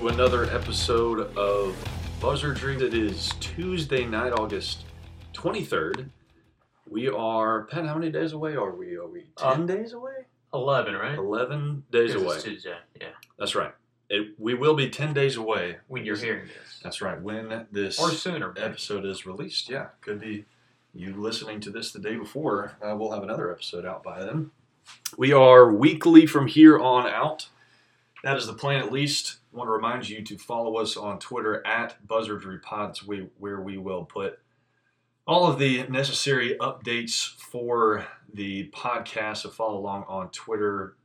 to another episode of Buzzardry. It is Tuesday night, August 23rd. We are, Pat, how many days away are we? Are we 10 Uh, days away? 11, right? 11 days away. Tuesday, yeah. That's right. It, we will be 10 days away. When you're hearing this. That's right. When this Or sooner. episode is released, yeah, could be you listening to this the day before. Uh, we'll have another episode out by then. We are weekly from here on out. That is the plan, at least. I want to remind you to follow us on Twitter at BuzzardryPods, we, where we will put all of the necessary updates for the podcast. So follow along on Twitter.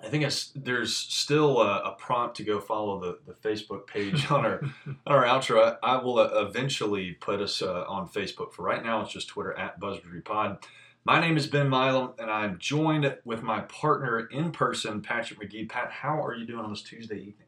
I think it's, there's still a, a prompt to go follow the, the Facebook page on our on our outro. I, I will eventually put us uh, on Facebook. For right now, it's just Twitter at BuzzardryPod. My name is Ben Milam, and I'm joined with my partner in person, Patrick McGee. Pat, how are you doing on this Tuesday evening?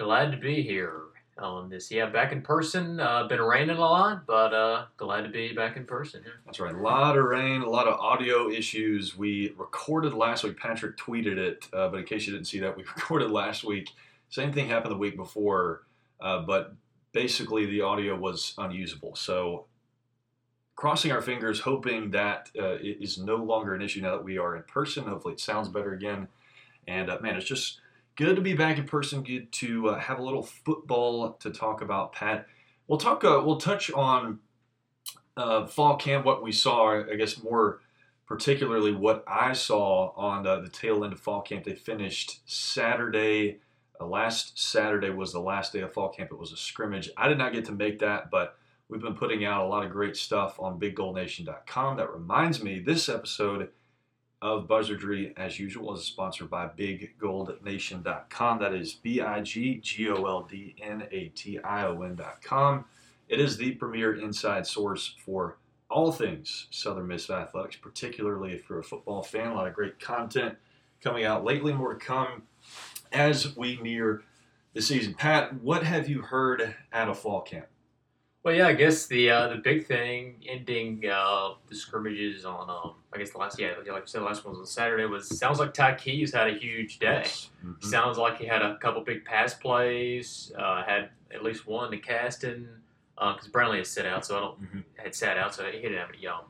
Glad to be here on this. Yeah, back in person. Uh, been raining a lot, but uh, glad to be back in person. Yeah. That's right. A lot of rain, a lot of audio issues. We recorded last week. Patrick tweeted it, uh, but in case you didn't see that, we recorded last week. Same thing happened the week before, uh, but basically the audio was unusable. So, crossing our fingers, hoping that uh, it is no longer an issue now that we are in person. Hopefully, it sounds better again. And uh, man, it's just good to be back in person. Good to uh, have a little football to talk about. Pat, we'll talk. Uh, we'll touch on uh, fall camp, what we saw, I guess more particularly what I saw on uh, the tail end of fall camp. They finished Saturday. Uh, last Saturday was the last day of fall camp. It was a scrimmage. I did not get to make that, but we've been putting out a lot of great stuff on BigGoldNation.com. That reminds me, this episode of Buzzardry, as usual, is sponsored by BigGoldNation.com. That is B I G G O L D N A T I O N.com. It is the premier inside source for all things Southern Miss athletics, particularly if you're a football fan. A lot of great content coming out lately, more to come as we near the season. Pat, what have you heard out of fall camp? Well, yeah, I guess the uh, the big thing ending uh, the scrimmages on, um, I guess the last, yeah, like I said, the last one was on Saturday was, sounds like Ty Keyes had a huge day. Mhm. Sounds like he had a couple big pass plays, uh, had at least one to Caston, because Brownlee had sit out, so I don't Mhm. had sat out, so he didn't have any um.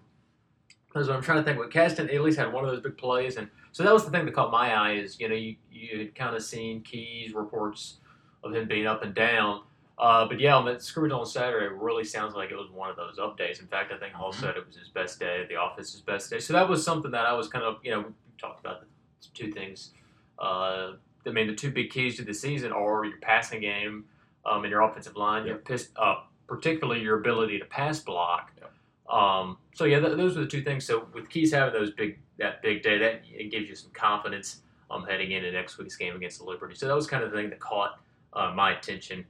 So I'm trying to think. What Caston at least had one of those big plays, and so that was the thing that caught my eye is you know you you had kind of seen Keyes reports of him being up and down, uh, but yeah, on on Saturday, really sounds like it was one of those up days. In fact, I think Hall Mhm. said it was his best day, the office's best day. So that was something that I was kind of you know we talked about the two things. Uh, I mean, the two big keys to the season are your passing game um, and your offensive line. Your piss, uh, particularly your ability to pass block. Yep. Um, so yeah, th- those are the two things. So with Keyes having those big that big day, that it gives you some confidence um, heading into next week's game against the Liberty. So that was kind of the thing that caught uh, my attention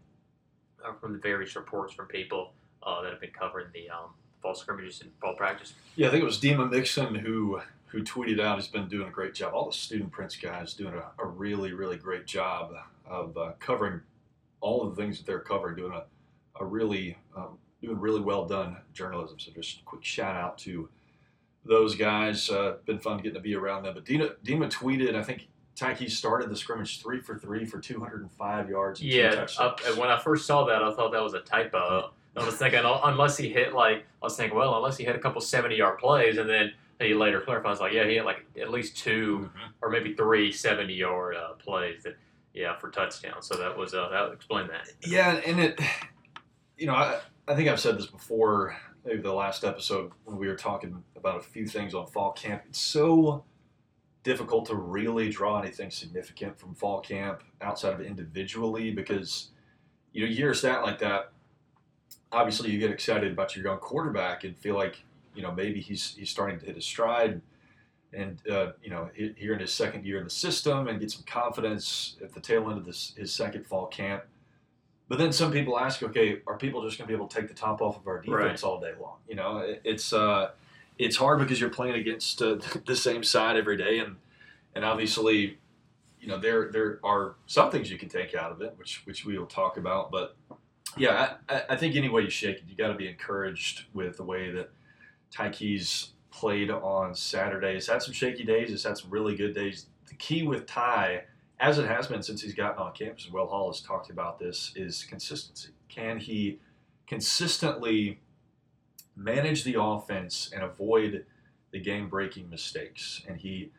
uh, from the various reports from people uh, that have been covering the um, fall scrimmages and fall practice. Yeah, I think it was Dima Mixon who who tweeted out. He's been doing a great job. All the Student Printz guys doing a, a really really great job of uh, covering all of the things that they're covering. Doing a, a really um, doing really well done journalism. So just a quick shout out to those guys. Uh, been fun getting to be around them. But Dima, Dima tweeted. I think Tyke started the scrimmage three for three for 205 yards. And two Yeah, touchdowns. up, and when I first saw that, I thought that was a typo. I was thinking, oh, unless he hit like, I was thinking, well, unless he had a couple seventy-yard plays, and then he later was like, yeah, he had like at least two Mhm. or maybe three 70-yard uh, plays that, yeah, for touchdowns. So that was uh, that would explain that. Yeah, and it, you know, I, I think I've said this before, maybe the last episode when we were talking about a few things on fall camp. It's so difficult to really draw anything significant from fall camp outside of individually because, you know, a stat like that, obviously you get excited about your young quarterback and feel like, you know, maybe he's he's starting to hit his stride. and uh, you know he- here in his second year in the system and get some confidence at the tail end of this his second fall camp. But then some people ask, okay, are people just going to be able to take the top off of our defense all day long? You know, it, it's uh, it's hard because you're playing against uh, the same side every day, and and obviously, you know, there there are some things you can take out of it, which which we will talk about. But yeah, I, I- think any way you shake it, you got to be encouraged with the way that Tyke's played on Saturday. He's had some shaky days. He's had some really good days. The key with Ty, as it has been since he's gotten on campus, Will Hall has talked about this, is consistency. Can he consistently manage the offense and avoid the game-breaking mistakes? And he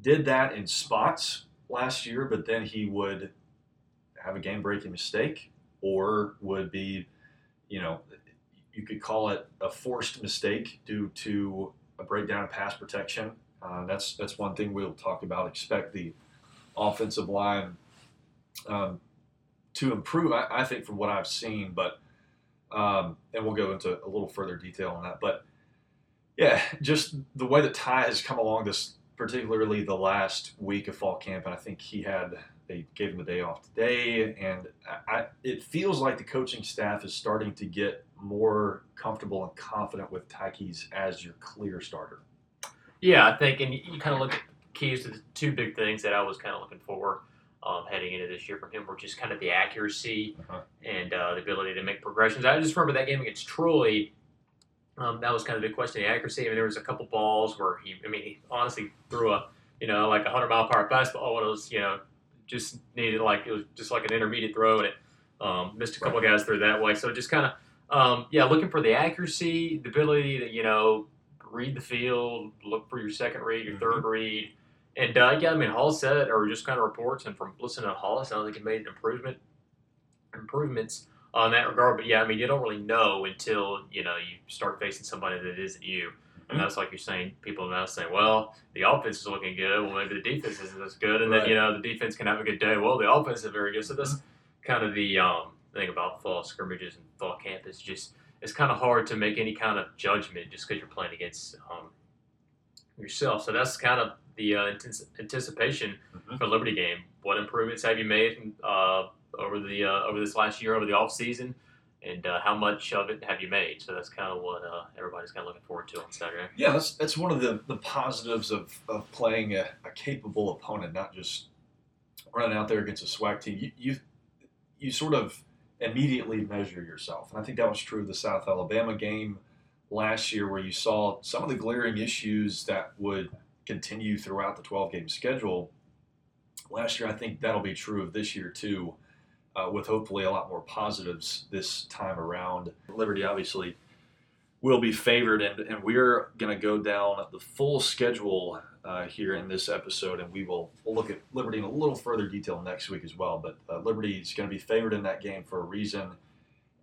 did that in spots last year, but then he would have a game-breaking mistake or would be, you know, you could call it a forced mistake due to a breakdown in pass protection. Uh, that's that's one thing we'll talk about. Expect the offensive line um, to improve. I, I think from what I've seen, but um, and we'll go into a little further detail on that. But yeah, just the way that Ty has come along this, particularly the last week of fall camp, and I think he had they gave him the day off today, and I, it feels like the coaching staff is starting to get more comfortable and confident with Ty Keyes as your clear starter. Yeah, I think, and you, you kind of look at keys to the two big things that I was kind of looking for um, heading into this year from him were just kind of the accuracy Uh-huh. and uh, the ability to make progressions. I just remember that game against Troy. Um, that was kind of the question, the accuracy. I mean, there was a couple balls where he, I mean, he honestly threw a, you know, like a hundred mile per hour fastball. It was, you know, just needed like it was just like an intermediate throw, and it um, missed a couple guys through that way. So just kind of, um, yeah, looking for the accuracy, the ability to, you know, read the field, look for your second read, your third read. And uh, yeah, I mean, Hall said, it or just kind of reports, and from listening to Hall, it sounds like he made an improvement, improvements on that regard. But yeah, I mean, you don't really know until you know you start facing somebody that isn't you. And Mhm. that's like you're saying, people now saying, well, the offense is looking good. Well, maybe the defense isn't as good. And then, you know, the defense can have a good day. Well, the offense is very good. So that's kind of the um, thing about fall scrimmages and fall camp is just, it's kind of hard to make any kind of judgment just because you're playing against um, yourself. So that's kind of the uh, antici- anticipation Mhm. for Liberty game. What improvements have you made uh, over the uh, over this last year, over the off season, and uh, how much of it have you made? So that's kind of what uh, everybody's kind of looking forward to on Saturday. Yeah, that's that's one of the, the positives of, of playing a, a capable opponent, not just running out there against a swag team. You, you you sort of immediately measure yourself, and I think that was true of the South Alabama game last year, where you saw some of the glaring issues that would continue throughout the 12 game schedule. Last year, I think that'll be true of this year too, uh, with hopefully a lot more positives this time around. Liberty obviously will be favored, and, and we're going to go down the full schedule uh, here in this episode, and we will we'll look at Liberty in a little further detail next week as well. But uh, Liberty is going to be favored in that game for a reason,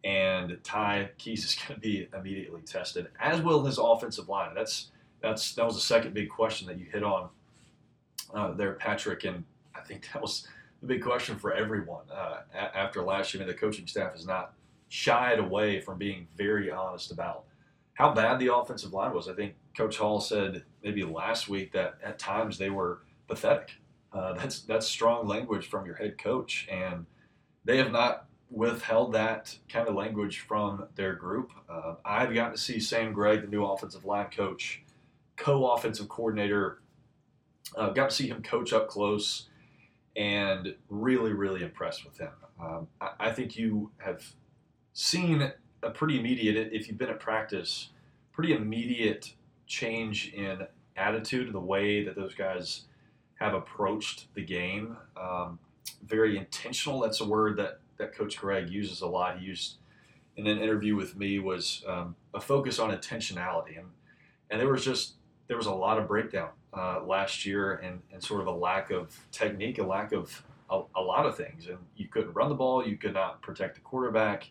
and Ty Keyes is going to be immediately tested, as will his offensive line. That's that's that was the second big question that you hit on uh, there, Patrick, and I think that was the big question for everyone uh, a- after last year. I mean, the coaching staff has not shied away from being very honest about how bad the offensive line was. I think Coach Hall said maybe last week that at times they were pathetic. Uh, that's that's strong language from your head coach, and they have not withheld that kind of language from their group. Uh, I've gotten to see Sam Gregg, the new offensive line coach, co-offensive coordinator. Uh, got to see him coach up close, and really, really impressed with him. Um, I, I think you have seen a pretty immediate, if you've been at practice, pretty immediate change in attitude, the way that those guys have approached the game. Um, very intentional. That's a word that, that Coach Gregg uses a lot. He used in an interview with me was um, a focus on intentionality, and and there was just there was a lot of breakdown uh, last year, and, and sort of a lack of technique, a lack of a, a lot of things, and you couldn't run the ball, you could not protect the quarterback,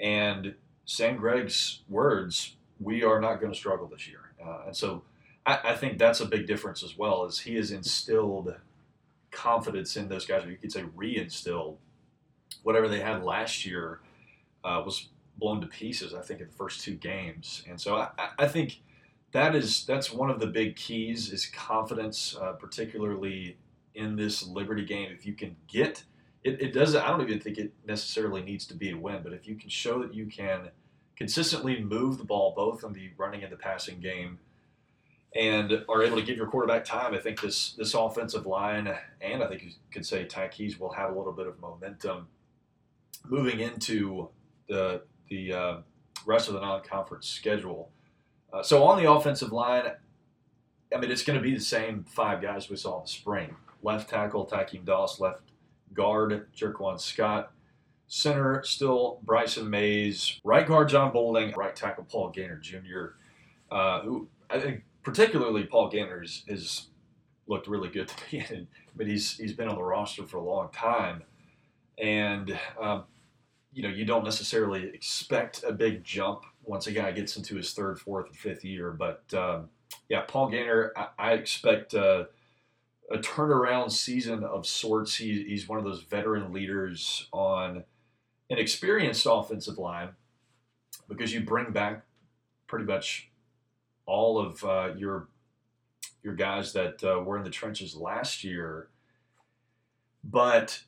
and Sam Gregg's words, we are not going to struggle this year, uh, and so I, I think that's a big difference as well, as he has instilled confidence in those guys, or you could say reinstilled. Whatever they had last year uh, was blown to pieces. I think in the first two games, and so I- I think that is that's one of the big keys is confidence, uh, particularly in this Liberty game. If you can get it, it does. I don't even think it necessarily needs to be a win, but if you can show that you can consistently move the ball both in the running and the passing game, and are able to give your quarterback time, I think this this offensive line and I think you could say Ty Keyes will have a little bit of momentum moving into the the uh, rest of the non-conference schedule. Uh, so on the offensive line, I mean it's going to be the same five guys we saw in the spring: left tackle Tykeem Doss, left guard Jerquan Scott, center still Bryson Mays, right guard John Bolding, right tackle Paul Gainer Jr. Uh, who I think particularly Paul has, has looked really good to me, and, but he's he's been on the roster for a long time, and um, you know you don't necessarily expect a big jump once a guy gets into his third, fourth, and fifth year, but um, yeah, Paul Gainer, I, I expect. Uh, a turnaround season of sorts. He, he's one of those veteran leaders on an experienced offensive line because you bring back pretty much all of uh, your your guys that uh, were in the trenches last year. But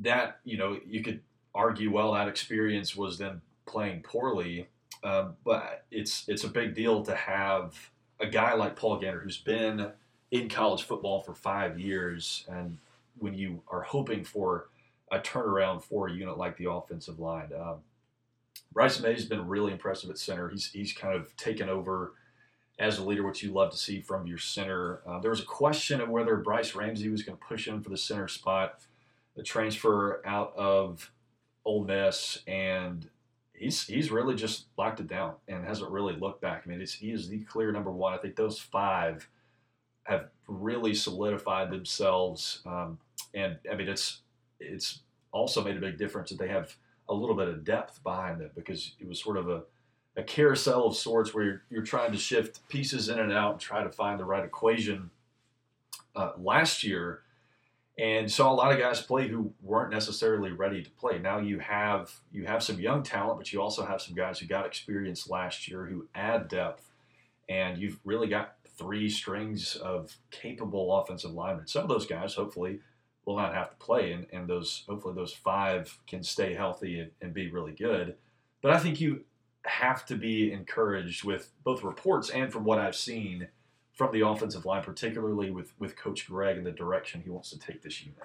that you know you could argue well that experience was them playing poorly, um, but it's it's a big deal to have a guy like Paul Gainer who's been in college football for five years, and when you are hoping for a turnaround for a unit like the offensive line, um, Bryce May has been really impressive at center. He's he's kind of taken over as a leader, which you love to see from your center. Uh, there was a question of whether Bryce Ramsey was going to push in for the center spot, the transfer out of Ole Miss, and he's he's really just locked it down and hasn't really looked back. I mean, he is the clear number one. I think those five have really solidified themselves. Um, and I mean, it's it's also made a big difference that they have a little bit of depth behind them because it was sort of a, a carousel of sorts where you're, you're trying to shift pieces in and out and try to find the right equation. Uh, last year, and saw a lot of guys play who weren't necessarily ready to play. Now you have you have some young talent, but you also have some guys who got experience last year who add depth, and you've really got three strings of capable offensive linemen. Some of those guys, hopefully, will not have to play, and, and those hopefully those five can stay healthy and, and be really good. But I think you have to be encouraged with both reports and from what I've seen from the offensive line, particularly with with Coach Gregg and the direction he wants to take this unit.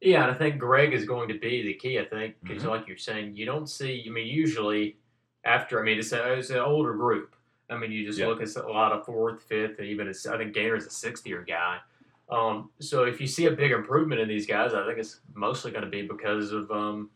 Yeah, and I think Gregg is going to be the key. I think because, Mhm. like you're saying, you don't see. I mean, usually after. I mean, it's, a, it's an older group. I mean, you just Yeah. look at a lot of fourth, fifth, and even I think Gainer's a sixth year guy. Um, so if you see a big improvement in these guys, I think it's mostly going to be because of um,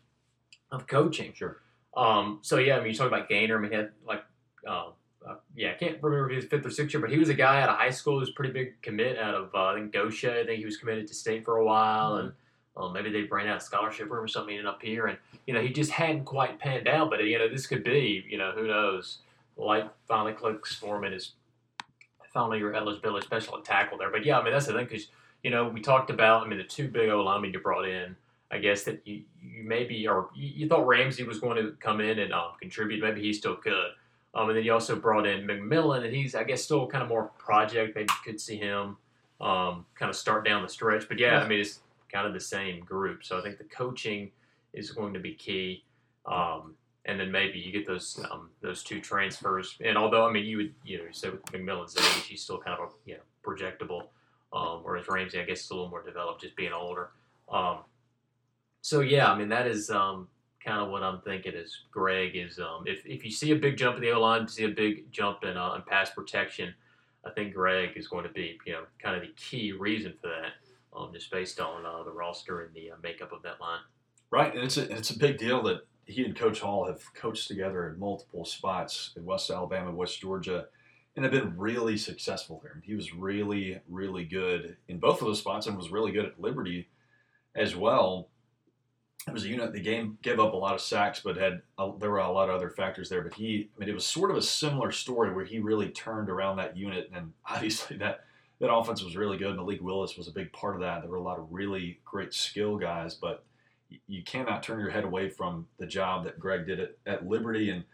of coaching. Sure. Um, so yeah, I mean, you talk about Gainer. I mean, he had like, uh, uh, yeah, I can't remember if he was fifth or sixth year, but he was a guy out of high school who was pretty big commit out of uh, I think Gosha. I think he was committed to state for a while, and um, maybe they ran out a scholarship him or something. Ended up here, and you know, he just hadn't quite panned out. But you know, this could be, you know, who knows? Light finally clicks for him and his finally your eligibility special at tackle there. But yeah, I mean that's the thing because you know we talked about. I mean the two big O linemen you brought in. I guess that you, you maybe or you, you thought Ramsey was going to come in and um, contribute. Maybe he still could. Um, and then you also brought in McMillan, and he's I guess still kind of more project. Maybe you could see him um, kind of start down the stretch. But yeah, I mean it's kind of the same group. So I think the coaching is going to be key. Um, and then maybe you get those um, those two transfers. And although I mean you would you know you say with McMillan's age, he's still kind of you know projectable, um, whereas Ramsey I guess is a little more developed, just being older. Um, so yeah, I mean that is um, kind of what I'm thinking. Is Gregg is um, if if you see a big jump in the O line, see a big jump in uh, in pass protection, I think Gregg is going to be you know kind of the key reason for that. Um, just based on uh, the roster and the uh, makeup of that line. Right, and it's a, it's a big deal that he and Coach Hall have coached together in multiple spots in West Alabama, West Georgia, and have been really successful there. He was really, really good in both of those spots and was really good at Liberty as well. It was a unit the game gave up a lot of sacks, but had there were a lot of other factors there. But he, I mean, it was sort of a similar story where he really turned around that unit, and obviously that that offense was really good. Malik Willis was a big part of that. There were a lot of really great skill guys, but you cannot turn your head away from the job that Gregg did at, at Liberty and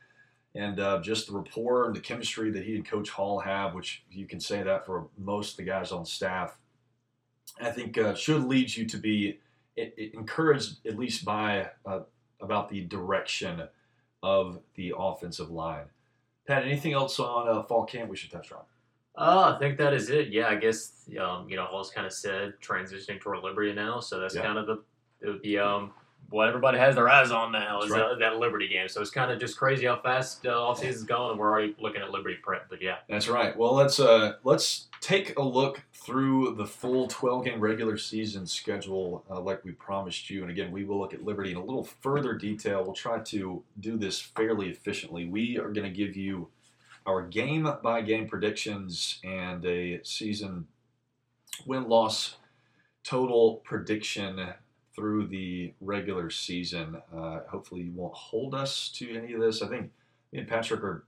and uh, just the rapport and the chemistry that he and Coach Hall have, which you can say that for most of the guys on staff, I think uh, should lead you to be it, it encouraged at least by uh, about the direction of the offensive line. Pat, anything else on uh, fall camp we should touch on? Uh, I think that is it. Yeah, I guess um, you know Hall's kind of said transitioning toward Liberty now, so that's Yeah. kind of the the um what everybody has their eyes on now is right. uh, that Liberty game. So it's kind of just crazy how fast uh, off season's going, and we're already looking at Liberty prep. But yeah, That's right. Well, let's uh, let's take a look through the full 12 game regular season schedule, uh, like we promised you. And again, we will look at Liberty in a little further detail. We'll try to do this fairly efficiently. We are going to give you our game by game predictions and a season win loss total prediction through the regular season. Uh, hopefully, you won't hold us to any of this. I think me and Patrick are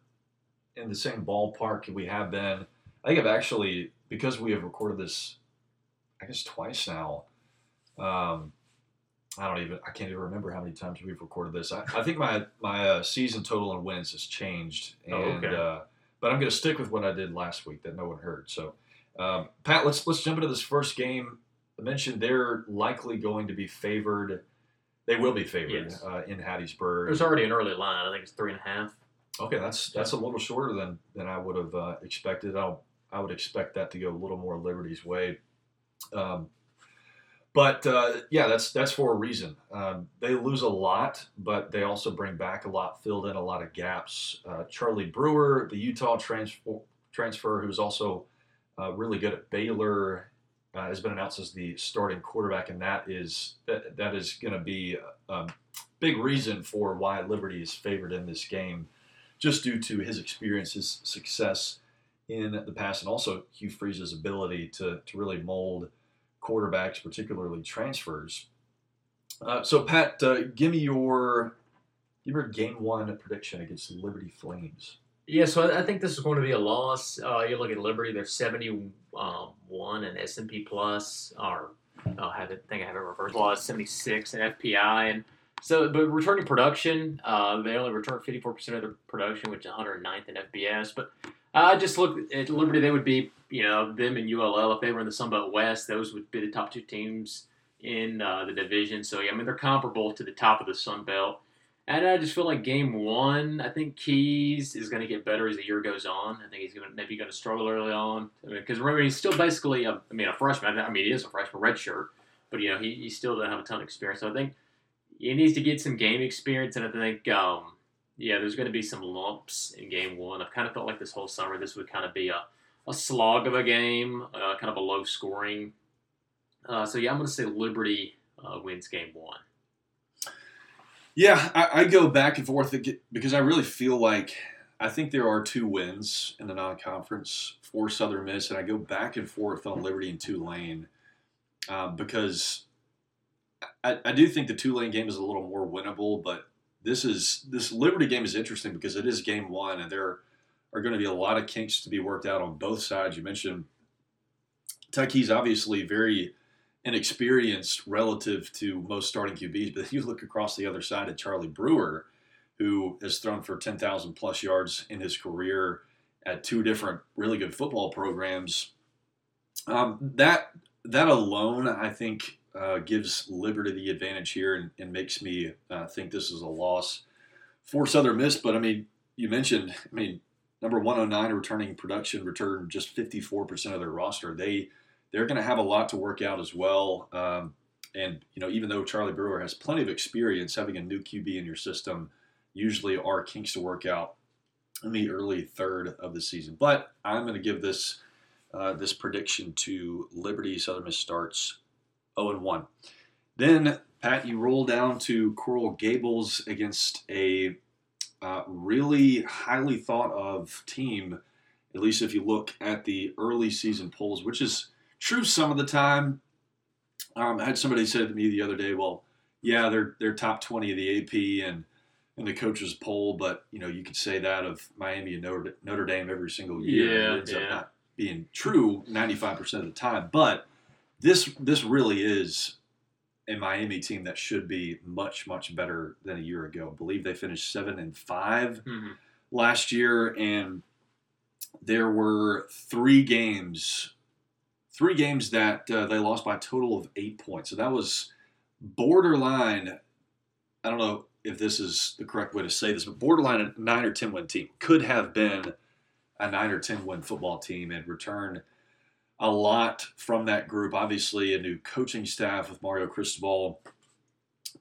in the same ballpark we have been. I think I've actually, because we have recorded this, I guess twice now. Um, I don't even, I can't even remember how many times we've recorded this. I, I think my my uh, season total in wins has changed, and Oh, okay. uh, but I'm going to stick with what I did last week that no one heard. So, um, Pat, let's let's jump into this first game. I mentioned they're likely going to be favored. They will be favored Yes. uh, in Hattiesburg. there's already an early line. I think it's three and a half. Okay, that's that's a little shorter than than I would have uh, expected. I I would expect that to go a little more Liberty's way. Um, but uh, yeah, that's that's for a reason. Um, they lose a lot, but they also bring back a lot, filled in a lot of gaps. Uh, Charlie Brewer, the Utah transfer, transfer who's also uh, really good at Baylor, uh, has been announced as the starting quarterback, and that is that, that is going to be a, a big reason for why Liberty is favored in this game, just due to his experience, his success in the past, and also Hugh Freeze's ability to to really mold quarterbacks, particularly transfers. Uh, so, Pat, uh, give me your give your game one prediction against Liberty Flames. Yeah, so I think this is going to be a loss. Uh, you look at Liberty; they're seventy-one and S and P plus, or I have it, think I have it reversed. Plus seventy-six and FPI, and so but returning production, uh, they only return fifty-four percent of their production, which is 109th in FBS. But I just look at Liberty; they would be, you know, them and ULL if they were in the Sun Belt West. Those would be the top two teams in uh, the division. So yeah, I mean they're comparable to the top of the Sun Belt. And I just feel like game one, I think Keyes is going to get better as the year goes on. I think he's going to maybe going to struggle early on. I mean, because remember he's still basically, a, I mean, a freshman. I mean, he is a freshman, redshirt, but you know he, he still doesn't have a ton of experience. So I think he needs to get some game experience, and I think, um, yeah, there's going to be some lumps in game one. I've kind of felt like this whole summer this would kind of be a, a slog of a game, uh, kind of a low scoring. Uh, so yeah, I'm going to say Liberty uh, wins game one. Yeah, I, I go back and forth because I really feel like I think there are two wins in the non-conference for Southern Miss, and I go back and forth on Liberty and Tulane uh, because I, I do think the Tulane game is a little more winnable, but this is this Liberty game is interesting because it is game one, and there are going to be a lot of kinks to be worked out on both sides. You mentioned Tyke's obviously very inexperienced relative to most starting QBs, but you look across the other side at Charlie Brewer, who has thrown for 10,000 plus yards in his career at two different really good football programs. Um, that that alone, I think, uh, gives Liberty the advantage here and, and makes me uh, think this is a loss for Southern Miss. But I mean, you mentioned, I mean, number 109 returning production returned just 54% of their roster. They they're going to have a lot to work out as well. Um, and you know, even though Charlie Brewer has plenty of experience, having a new QB in your system usually are kinks to work out in the early third of the season. But I'm going to give this uh, this prediction to Liberty. Southern Miss starts 0 and 1. Then Pat, you roll down to Coral Gables against a uh, really highly thought of team. At least if you look at the early season polls, which is true some of the time. Um, I had somebody say to me the other day, "Well, yeah, they're they're top twenty of the AP and and the coaches poll, but you know you could say that of Miami and Notre, Notre Dame every single year. Yeah, it ends up not being true ninety five percent of the time. But this this really is a Miami team that should be much much better than a year ago. I believe they finished seven and 5 Mhm. last year, and there were three games, three games that uh, they lost by a total of eight points. So that was borderline. I don't know if this is the correct way to say this, but borderline a nine or ten win team could have been a nine or ten win football team and return a lot from that group. Obviously, a new coaching staff with Mario Cristobal,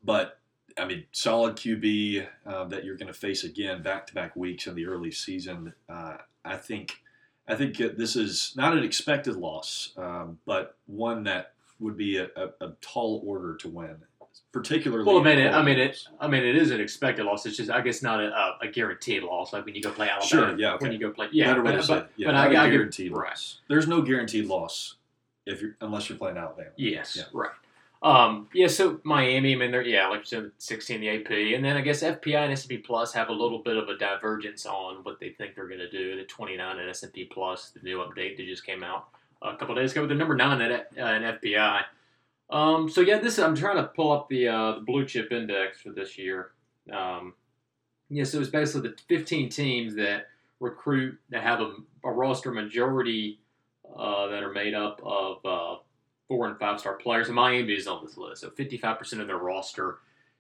but I mean, solid QB uh, that you're going to face again back to back weeks in the early season. Uh, I think I think this is not an expected loss, um, but one that would be a, a, a tall order to win particularly. Well, I mean, it, I mean, it. I mean, it is an expected loss. It's just, I guess, not a, a guaranteed loss. Like when you go play Alabama. Sure. Yeah. Okay. When you go play, yeah. Better but, way to say but. Yeah, but I, I guaranteed right. loss. There's no guaranteed loss if you're unless you're playing Alabama. Yes. Yeah. Right. Um, yeah. So Miami, I mean, they're yeah, like you said, 16 the AP, and then I guess FPI and S&P Plus have a little bit of a divergence on what they think they're going to do. The 29 and S&P Plus, the new update that just came out a couple days ago, they're number nine at uh, in FPI. Um, so yeah, this I'm trying to pull up the, uh, the blue chip index for this year. Um, yeah, so it's basically the 15 teams that recruit that have a, a roster majority uh, that are made up of uh, four and five star players. And Miami is on this list, so 55 percent of their roster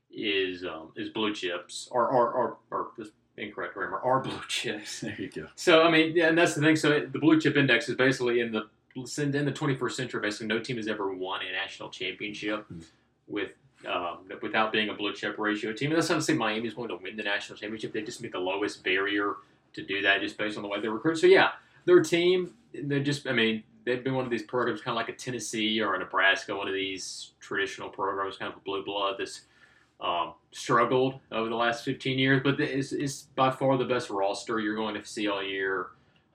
is um, is blue chips, or or or, or this incorrect grammar, are blue chips. There you go. So I mean, and that's the thing. So the blue chip index is basically in the in the 21st century. Basically, no team has ever won a national championship Hmm. with um, without being a blue chip ratio team. And that's not to say Miami's going to win the national championship. They just meet the lowest barrier to do that, just based on the way they recruit. So yeah, their team, they just, I mean, they've been one of these programs, kind of like a Tennessee or a Nebraska, one of these traditional programs, kind of a blue blood that's um, struggled over the last 15 years, but it's, it's by far the best roster you're going to see all year.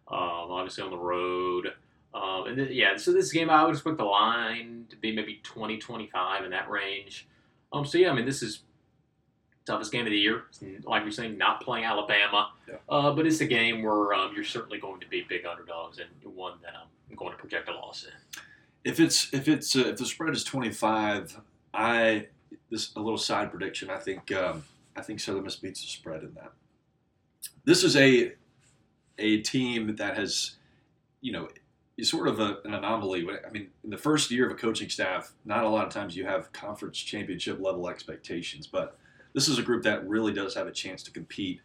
Um, obviously on the road. Um, and th- yeah, so this game I would expect the line to be maybe 20, 25 in that range. Um, so yeah, I mean this is toughest game of the year. Like you're saying, not playing Alabama, Yeah. uh, but it's a game where um, you're certainly going to be big underdogs and one that I'm going to project a loss in. If it's if it's uh, if the spread is 25, I this a little side prediction. I think um, I think Southern Miss beats the spread in that. This is a a team that has, you know, is sort of a, an anomaly. I mean, in the first year of a coaching staff, not a lot of times you have conference championship level expectations, but this is a group that really does have a chance to compete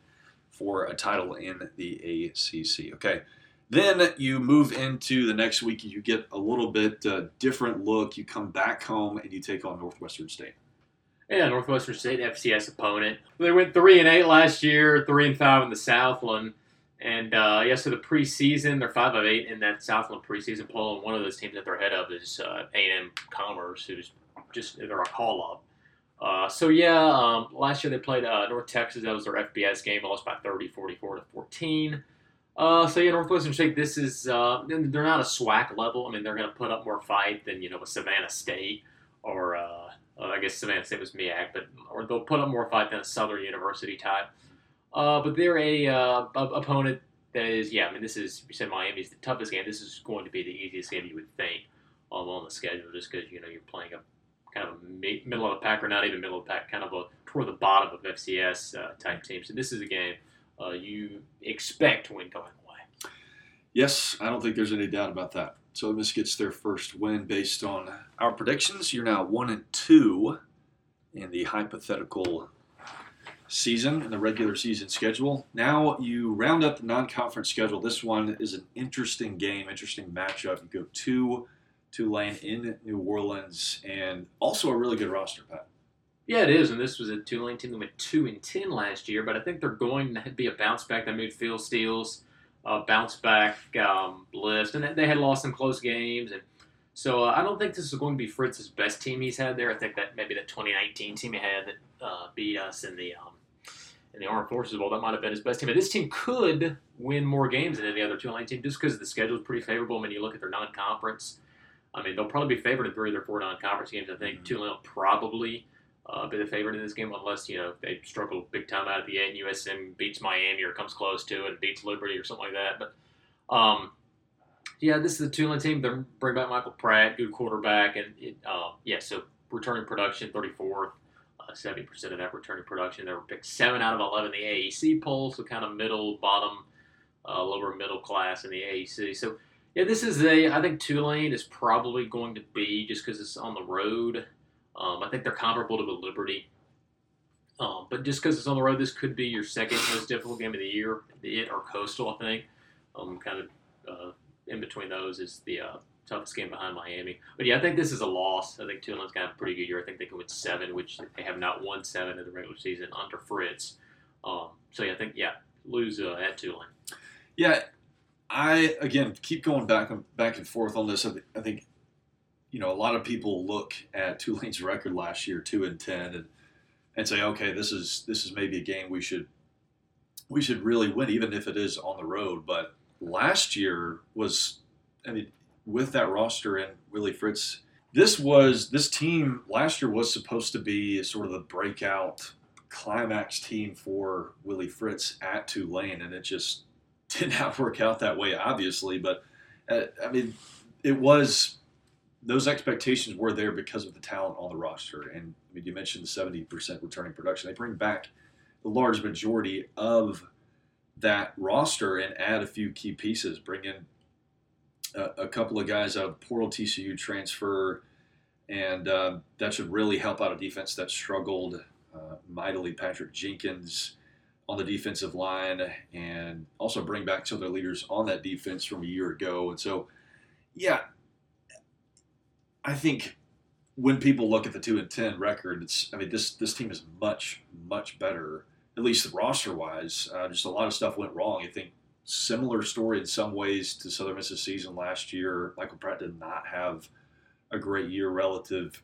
for a title in the ACC. Okay. Then you move into the next week. You get a little bit uh, different look. You come back home and you take on Northwestern State. Yeah, Northwestern State FCS opponent. They went three and eight last year, three and five in the Southland. And uh, yeah, so the preseason, they're five of eight in that Southland preseason poll, and one of those teams that they're head of is uh, A&M Commerce, who's just they're a call up. Uh, so yeah, um, last year they played uh, North Texas. That was their FBS game. Lost by 30, 44 to 14. Uh, so yeah, Northwestern State. This is uh, they're not a SWAC level. I mean, they're going to put up more fight than you know a Savannah State or uh, uh, I guess Savannah State was MEAC, but or they'll put up more fight than a Southern University type. Uh, but they're a, uh, a opponent that is, yeah. I mean, this is you said Miami's the toughest game. This is going to be the easiest game you would think um, on the schedule, just because you know you're playing a kind of a mi- middle of the pack, or not even middle of the pack, kind of a toward the bottom of FCS uh, type team. So this is a game uh, you expect win going away. Yes, I don't think there's any doubt about that. So Miss gets their first win based on our predictions. You're now one and two in the hypothetical season in the regular season schedule. Now you round up the non-conference schedule. This one is an interesting game, interesting matchup. You go to Tulane in New Orleans, and also a really good roster, Pat. Yeah, it is, and this was a Tulane team that went two and ten last year, but I think they're going to be a bounce back. They moved Phil Steele, uh, bounce back um, list, and they had lost some close games, and so uh, I don't think this is going to be Fritz's best team he's had there. I think that maybe the 2019 team he had that uh, beat us in the um, in the Armed Forces Bowl that might have been his best team. But this team could win more games than any other Tulane team just because the schedule is pretty favorable. I mean, you look at their non-conference. I mean, they'll probably be favored in three of their four non-conference games. I think Mhm. Tulane will probably uh, be the favorite in this game unless you know they struggle big time out at the end. USM beats Miami or comes close to it beats Liberty or something like that. But um, yeah, this is the Tulane team. They bring back Michael Pratt, good quarterback, and it, uh, yeah, so returning production 34th, uh, uh, 70% of that returning production. They were picked 7 out of 11 in the AAC poll, so kind of middle, bottom, uh, lower middle class in the AAC. So, yeah, this is a, I think Tulane is probably going to be, just because it's on the road, um, I think they're comparable to the Liberty. Um, but just because it's on the road, this could be your second most difficult game of the year. It or Coastal, I think. Um, kind of uh, in between those is the uh, toughest game behind Miami. But yeah, I think this is a loss. I think Tulane's got a pretty good year. I think they can win seven, which they have not won seven in the regular season under Fritz. Um, so yeah, I think yeah, lose uh, at Tulane. Yeah, I again keep going back and back and forth on this. I think you know a lot of people look at Tulane's record last year, two and ten, and and say, okay, this is this is maybe a game we should we should really win, even if it is on the road. But last year was, I mean, with that roster and Willie Fritz, this was this team last year was supposed to be sort of the breakout climax team for Willie Fritz at Tulane, and it just did not work out that way, obviously. But uh, I mean, it was those expectations were there because of the talent on the roster. And I mean, you mentioned the 70% returning production. They bring back the large majority of that roster and add a few key pieces. Bring in a, a couple of guys out of portal TCU transfer, and uh, that should really help out a defense that struggled uh, mightily. Patrick Jenkins on the defensive line, and also bring back some of their leaders on that defense from a year ago. And so, yeah, I think when people look at the two and ten record, it's I mean this this team is much much better, at least roster wise. Uh, just a lot of stuff went wrong. I think similar story in some ways to Southern Miss's season last year. Michael Pratt did not have a great year relative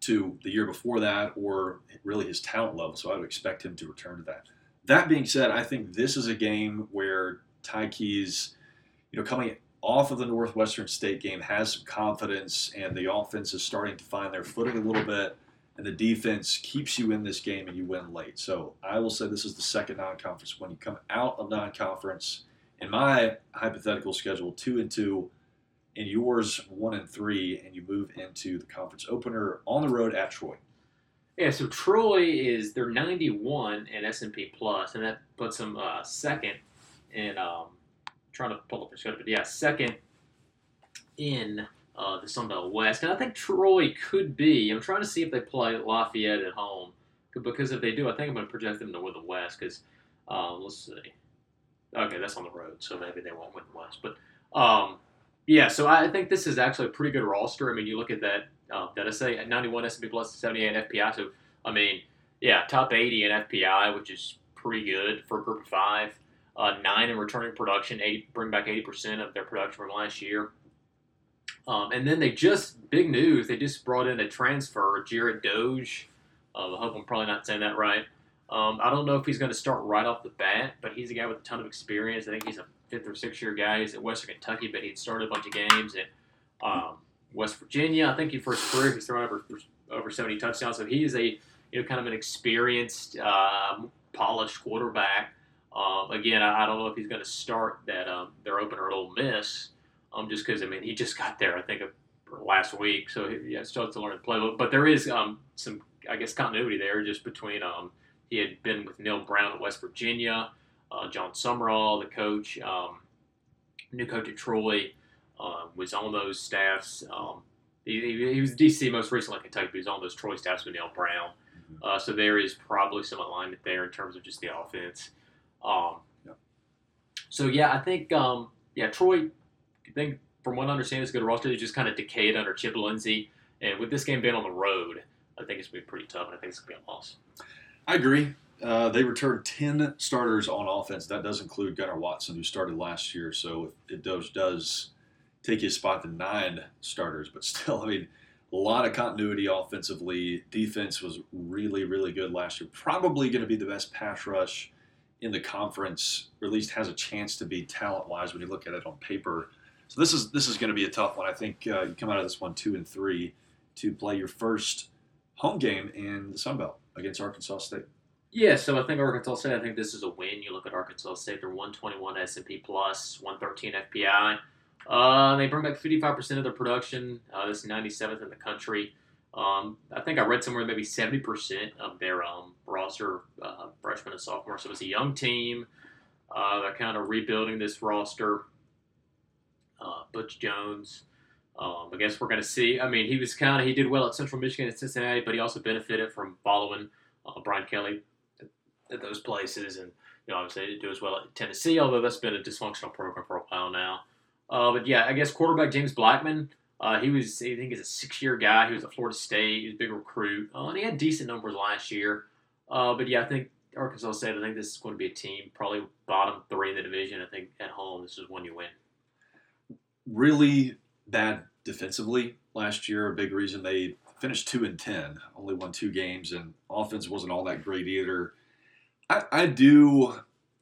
to the year before that, or really his talent level. So I would expect him to return to that. That being said, I think this is a game where Ty Keyes, you know, coming off of the Northwestern State game has some confidence, and the offense is starting to find their footing a little bit, and the defense keeps you in this game and you win late. So I will say this is the second non-conference. When you come out of non-conference, in my hypothetical schedule, two and two, and yours one and three, and you move into the conference opener on the road at Troy. Yeah, so Troy is they're 91 in S&P plus, and that puts them uh, second in um, trying to pull up the schedule, but yeah, second in uh, the Sun Belt West, and I think Troy could be. I'm trying to see if they play Lafayette at home, because if they do, I think I'm going to project them to win the West. Because um, let's see, okay, that's on the road, so maybe they won't win the West. But um, yeah, so I think this is actually a pretty good roster. I mean, you look at that. Uh, did I say 91 S&P plus 78 FPI? So I mean, yeah, top 80 in FPI, which is pretty good for a group of five uh, nine in returning production, 80, bring back 80% of their production from last year. Um, and then they just, big news, they just brought in a transfer, Jarret Doege. Uh, I hope I'm probably not saying that right. Um, I don't know if he's going to start right off the bat, but he's a guy with a ton of experience. I think he's a fifth or sixth year guy. He's at Western Kentucky, but he'd started a bunch of games at um, West Virginia. I think he first career he's thrown over over 70 touchdowns. So he is a you know kind of an experienced, um, polished quarterback um, again, I, I, don't know if he's going to start that um, their opener at Ole Miss, um, just because I mean he just got there I think last week, so he yeah, still has to learn the playbook. But there is um, some I guess continuity there just between um, he had been with Neal Brown at West Virginia, uh, Jon Sumrall, the coach, um, new coach at Troy, was on those staffs. He, he, he, was DC most recently at Kentucky, but he was on those Troy staffs with Neal Brown. Mm-hmm. Uh, so there is probably some alignment there in terms of just the offense. Um, yeah. So yeah, I think um, yeah, Troy. I think from what I understand, is a good roster. They just kind of decayed under Chip Lindsey, and with this game being on the road, I think it's gonna be pretty tough, and I think it's gonna be a loss. I agree. Uh, they returned 10 starters on offense. That does include Gunnar Watson, who started last year. So it does, does take his spot to nine starters, but still, I mean, a lot of continuity offensively. Defense was really, really good last year. Probably going to be the best pass rush in the conference, or at least has a chance to be talent wise when you look at it on paper. So this is this is going to be a tough one. I think uh, you come out of this one two and three to play your first home game in the Sun Belt against Arkansas State. Yeah, so I think Arkansas State. I think this is a win. You look at Arkansas State; they're 121 S&P plus, 113 FPI. Uh, they bring back 55% of their production. Uh, this is 97th in the country. Um, I think I read somewhere maybe 70% of their um, roster uh, freshmen and sophomores. So it's a young team. Uh, they're kind of rebuilding this roster. Uh, Butch Jones. Um, I guess we're going to see. I mean, he was kind of he did well at Central Michigan and Cincinnati, but he also benefited from following uh, Brian Kelly at, at, those places, and you know obviously didn't do as well at Tennessee, although that's been a dysfunctional program for a while now. Uh, but yeah, I guess quarterback James Blackman. Uh, he was, I think, he's a six-year guy. He was at Florida State. He was a big recruit, uh, and he had decent numbers last year. Uh, but yeah, I think Arkansas State. I think this is going to be a team probably bottom three in the division. I think at home this is one you win. Really bad defensively last year. A big reason they finished two and ten, only won two games, and offense wasn't all that great either. I, I do.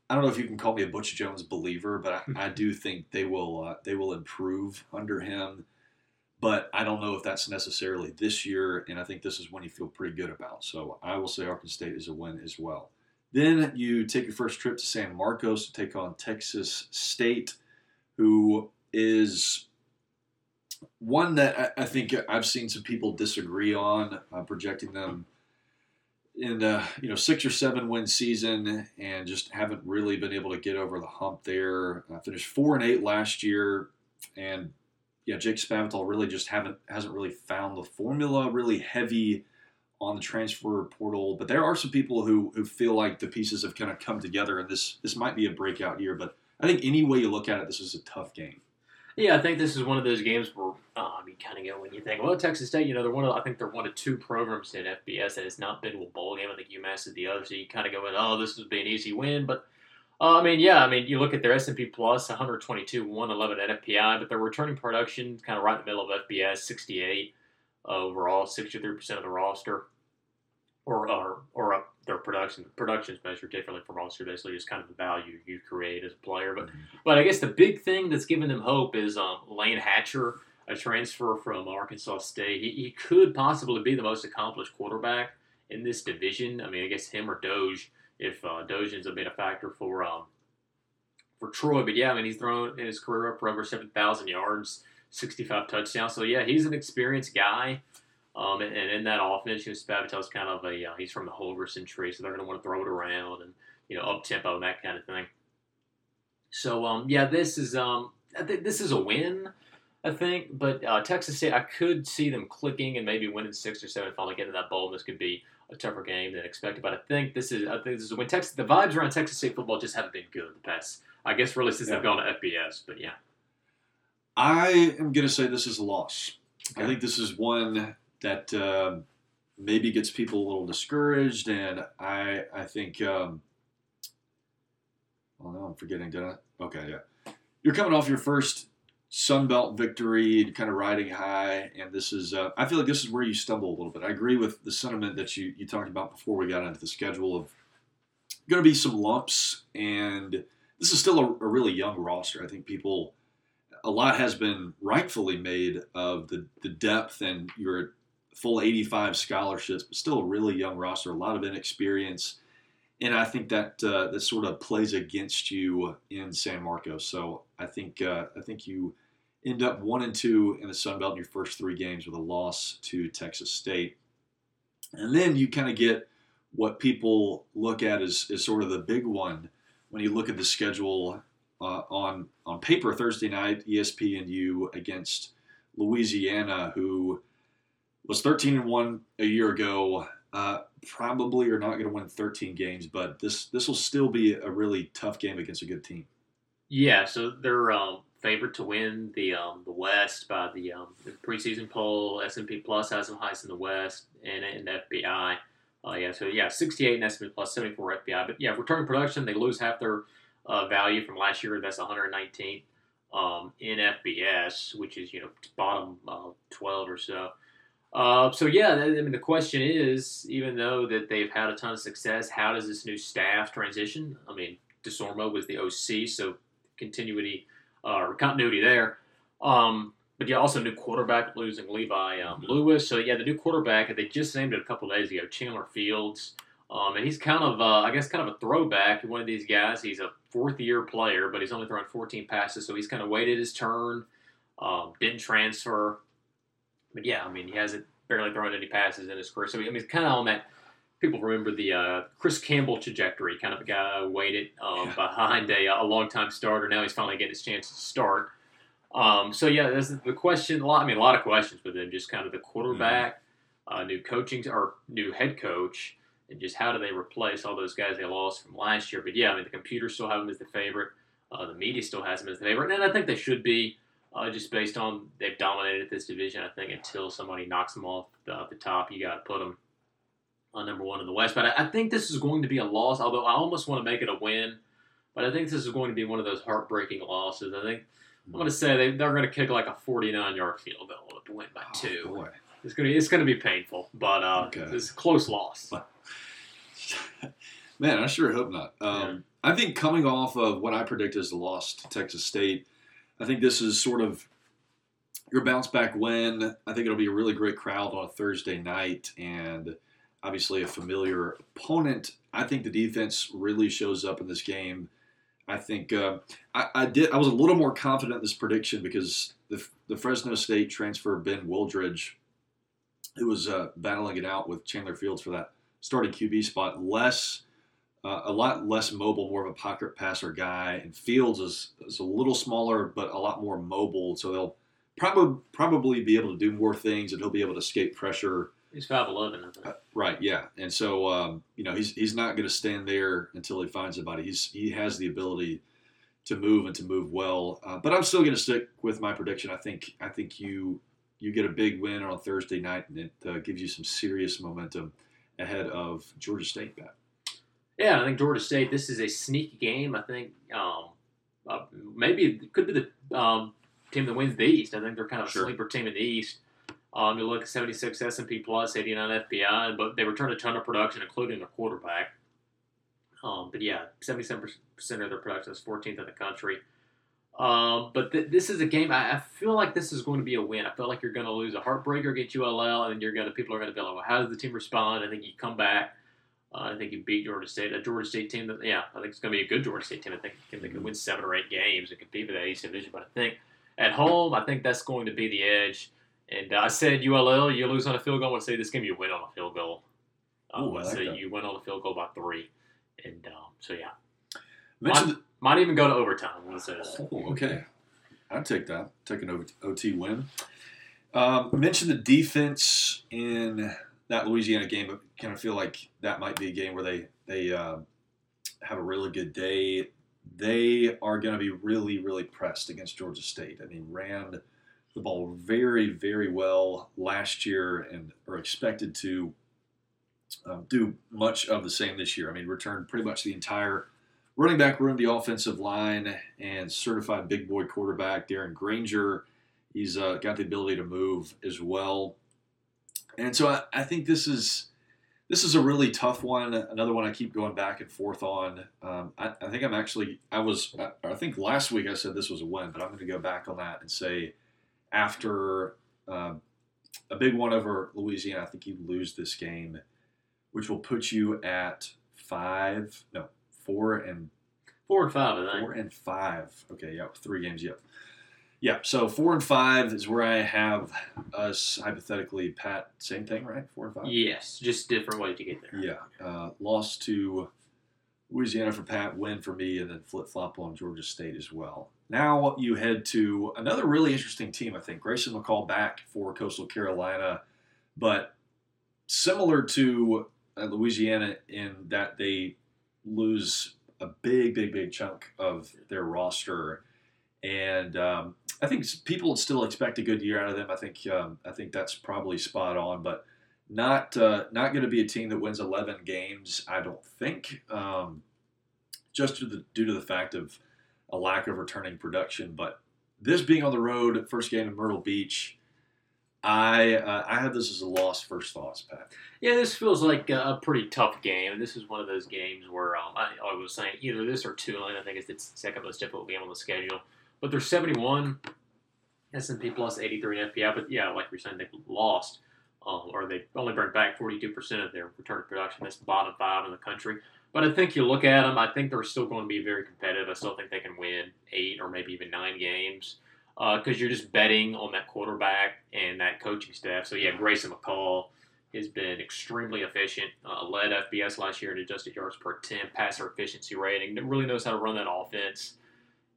I don't know if you can call me a Butch Jones believer, but I, I do think they will uh, they will improve under him. But I don't know if that's necessarily this year, and I think this is one you feel pretty good about. So I will say Arkansas State is a win as well. Then you take your first trip to San Marcos to take on Texas State, who is one that I, think I've seen some people disagree on, uh, projecting them in uh, you know six or seven win season and just haven't really been able to get over the hump there. I finished four and eight last year, and yeah, Jake Spavital really just haven't hasn't really found the formula. Really heavy on the transfer portal, but there are some people who who feel like the pieces have kind of come together, and this this might be a breakout year. But I think any way you look at it, this is a tough game. Yeah, I think this is one of those games where um, you kind of go when you think, well, Texas State, you know, they're one of I think they're one of two programs in FBS that has not been to a bowl game. I think UMass is the other, so you kind of go, in, oh, this would be an easy win, but. Uh, I mean, yeah, I mean, you look at their S&P Plus, 122, 111 at FPI, but their returning production kind of right in the middle of FBS, 68 overall, 63% of the roster or or, or up their production. Production is measured differently from roster. Basically, just kind of the value you create as a player. But mm-hmm. but I guess the big thing that's giving them hope is um, Layne Hatcher, a transfer from Arkansas State. He, he could possibly be the most accomplished quarterback in this division. I mean, I guess him or Doege, if uh, up being a factor for um, for Troy. But yeah, I mean, he's thrown in his career up for over seven thousand yards, sixty five touchdowns. So yeah, he's an experienced guy. Um, and, and, in that offense, you know, Spavital's kind of a uh, he's from the Holgorsen tree, so they're going to want to throw it around and you know up tempo and that kind of thing. So um, yeah, this is um, I this is a win, I think. But uh, Texas State, I could see them clicking and maybe winning six or seven, finally getting that bowl. This could be a tougher game than expected. But I think this is I think this is when Texas the vibes around Texas State football just haven't been good the past. I guess really since yeah. they've gone to FBS, but yeah. I am going to say this is a loss. Okay. I think this is one that uh, maybe gets people a little discouraged. And I I think um, well now I'm forgetting. Did I? Okay, yeah. You're coming off your first Sun Belt victory, kind of riding high, and this is uh, I feel like this is where you stumble a little bit. I agree with the sentiment that you you talked about before we got into the schedule of going to be some lumps, and this is still a, a really young roster. I think people a lot has been rightfully made of the, the depth and your full 85 scholarships, but still a really young roster, a lot of inexperience. And I think that uh, that sort of plays against you in San Marcos. So I think uh, I think you end up one and two in the Sun Belt in your first three games with a loss to Texas State, and then you kind of get what people look at as, as sort of the big one when you look at the schedule uh, on on paper Thursday night, ESPNU against Louisiana, who was 13 and one a year ago. Uh, probably are not going to win 13 games, but this this will still be a really tough game against a good team. Yeah, so they're um, favored to win the um, the West by the, um, the preseason poll. S&P Plus has them highest in the West, and in FPI. Uh, yeah, so yeah, 68 in S&P Plus, 74 FPI. But yeah, returning production, they lose half their uh, value from last year. That's 119 um, in FBS, which is you know bottom uh, 12 or so. Uh, so yeah, I mean the question is, even though that they've had a ton of success, how does this new staff transition? I mean, Desormeaux was the OC, so continuity uh, or continuity there. Um, but yeah, also new quarterback losing Levi um, Lewis. So yeah, the new quarterback they just named it a couple days ago, Chandler Fields. Um, and he's kind of, uh, I guess, kind of a throwback. One of these guys. He's a fourth year player, but he's only thrown 14 passes, so he's kind of waited his turn. Um, didn't transfer, but yeah, I mean, he hasn't barely thrown any passes in his career. So I mean, kind of on that. People remember the uh, Chris Campbell trajectory, kind of a guy who waited um, Yeah. behind a, a long-time starter. Now he's finally getting his chance to start. Um, so yeah, that's the question. A lot, I mean, a lot of questions with him. Just kind of the quarterback, uh, new coaching or new head coach, and just how do they replace all those guys they lost from last year? But yeah, I mean, the computers still have him as the favorite. Uh, the media still has him as the favorite, and I think they should be, uh, just based on they've dominated this division. I think until somebody knocks them off the, the top, you got to put them on number one in the West. But I, I think this is going to be a loss. Although I almost want to make it a win, but I think this is going to be one of those heartbreaking losses. I think I'm going to say they, they're going to kick like a 49 yard field goal to win by Oh, two. boy. It's gonna be, it's gonna be painful, but uh, Okay. it's a close loss. Man, I sure hope not. Um, I think coming off of what I predict as the loss to Texas State, I think this is sort of your bounce back win. I think it'll be a really great crowd on a Thursday night and obviously a familiar opponent. I think the defense really shows up in this game. I think uh, I, I did. I was a little more confident in this prediction because the, the Fresno State transfer Ben Wooldridge, who was uh, battling it out with Chandler Fields for that starting QB spot, less uh, a lot less mobile, more of a pocket passer guy, and Fields is, is a little smaller but a lot more mobile. So they'll probably probably be able to do more things, and he'll be able to escape pressure. He's five eleven, I think. Uh, right? Yeah, and so um, you know he's he's not going to stand there until he finds somebody. He's he has the ability to move and to move well. Uh, but I'm still going to stick with my prediction. I think I think you you get a big win on Thursday night, and it uh, gives you some serious momentum ahead of Georgia State. Yeah, I think Georgia State. This is a sneaky game. I think um, uh, maybe it could be the um, team that wins the East. I think they're kind of a Sure. sleeper team in the East. Um, you look at 76 S&P plus, 89 FPI, but they return a ton of production, including their quarterback. Um, but yeah, 77% of their production is 14th in the country. Um, but th- this is a game. I, I feel like this is going to be a win. I feel like you're going to lose a heartbreaker against ULL, and then you're going to people are going to be like, "Well, how does the team respond?" I think you come back. Uh, I think you beat Georgia State. A Georgia State team that, yeah, I think it's going to be a good Georgia State team. I think they can, they can win seven or eight games and compete for that East Division. But I think at home, I think that's going to be the edge. And uh, I said ULL, you lose on a field goal. I would say this game you win on a field goal. Um, Ooh, I like say that. you win on a field goal by three. And um, so yeah, Mentioned. might even go to overtime. We'll say that. Oh, okay. I'd take that. Take an OT win. Um, mentioned the defense in that Louisiana game. kind of feel like that might be a game where they they uh, have a really good day. They are going to be really really pressed against Georgia State. I mean, ran the ball very very well last year and are expected to um, do much of the same this year. I mean, returned pretty much the entire running back room, the offensive line, and certified big boy quarterback Darren Grainger. He's uh, got the ability to move as well, and so I, I think this is this is a really tough one. Another one I keep going back and forth on. Um, I, I think I'm actually I was I, I think last week I said this was a win, but I'm going to go back on that and say after um, a big one over Louisiana, I think you lose this game, which will put you at five no four and Four and five, I think. Four and five. Okay, yeah, three games. Yep. Yeah, so four and five is where I have us hypothetically. Pat, same thing, right? Four and five. Yes, just different way to get there. Yeah. Uh, loss to Louisiana for Pat, win for me, and then flip flop on Georgia State as well. Now you head to another really interesting team. I think Grayson McCall back for Coastal Carolina, but similar to uh, Louisiana in that they lose a big, big, big chunk of their roster, and um, I think people still expect a good year out of them. I think um, I think that's probably spot on, but not uh, not going to be a team that wins 11 games. I don't think, um, just due to, the, due to the fact of a lack of returning production. But this being on the road, first game in Myrtle Beach, I uh, I have this as a loss. First thoughts, Pat. Yeah, this feels like a pretty tough game, this is one of those games where um, I, I was saying either this or Tulane. I think it's the second most difficult game on the schedule. But they're 71 S&P plus 83 in FPI. But yeah, like you're saying, they've lost, um, or they only bring back 42% of their return production. That's the bottom five in the country. But I think you look at them, I think they're still going to be very competitive. I still think they can win eight or maybe even nine games. because you're just betting on that quarterback and that coaching staff. So yeah, Grayson McCall has been extremely efficient. Uh, led FBS last year in adjusted yards per attempt, passer efficiency rating. Really knows how to run that offense.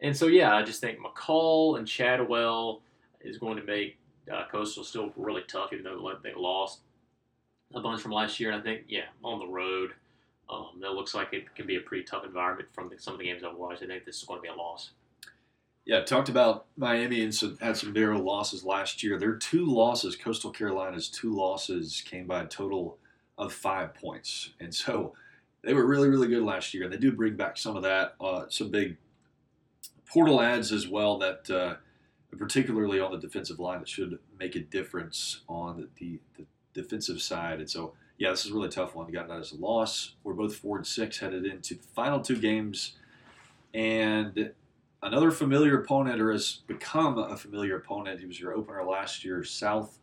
And so yeah, I just think McCall and Chadwell is going to make uh, Coastal still really tough, even though they lost a bunch from last year. And I think yeah, on the road. Um, that looks like it can be a pretty tough environment from the, some of the games I've watched. I think this is going to be a loss. Yeah, talked about Miami and some, had some narrow losses last year. Their two losses, Coastal Carolina's two losses, came by a total of five points, and so they were really, really good last year. And they do bring back some of that, uh, some big portal ads as well that, uh, particularly on the defensive line, that should make a difference on the, the, defensive side. And so, yeah, this is a really tough one. You got that as a loss. We're both four and six headed into the final two games, and another familiar opponent, or has become a familiar opponent. He was your opener last year, South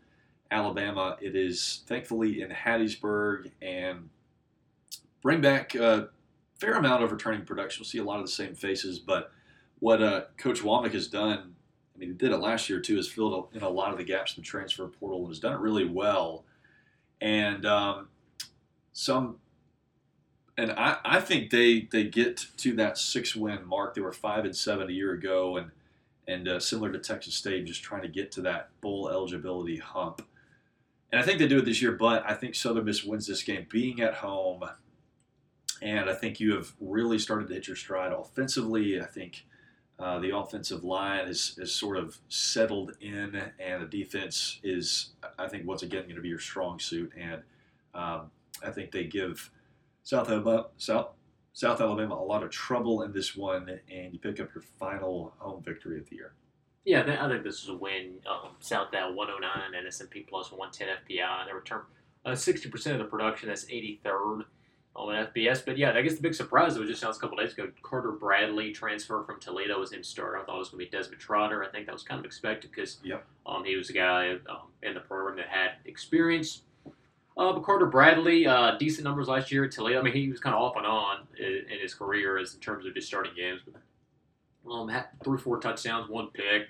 Alabama. It is thankfully in Hattiesburg and bring back a fair amount of returning production. We'll see a lot of the same faces, but what uh, Coach Wommack has done, I mean, he did it last year too, has filled in a lot of the gaps in the transfer portal and has done it really well. And um, some and I, I think they they get to that six win mark. They were five and seven a year ago, and and uh, similar to Texas State, just trying to get to that bowl eligibility hump. And I think they do it this year, but I think Southern Miss wins this game being at home. And I think you have really started to hit your stride offensively. I think uh, the offensive line is, is sort of settled in, and the defense is, I think, once again, going to be your strong suit. And um, I think they give South Alabama, South, South Alabama a lot of trouble in this one, and you pick up your final home victory of the year. Yeah, I think this is a win. Um, South Al 109 and S&P plus 110 FPI. They return uh, 60% of the production. That's 83rd on FBS. But yeah, I guess the big surprise that was just announced a couple days ago. Carter Bradley transfer from Toledo was in starter. I thought it was going to be Desmond Trotter. I think that was kind of expected because yep. um, he was a guy um, in the program that had experience uh, but Carter Bradley, uh, decent numbers last year at Toledo. I mean, he was kind of off and on in, in, his career as in terms of just starting games. But, um, had, threw four touchdowns, one pick,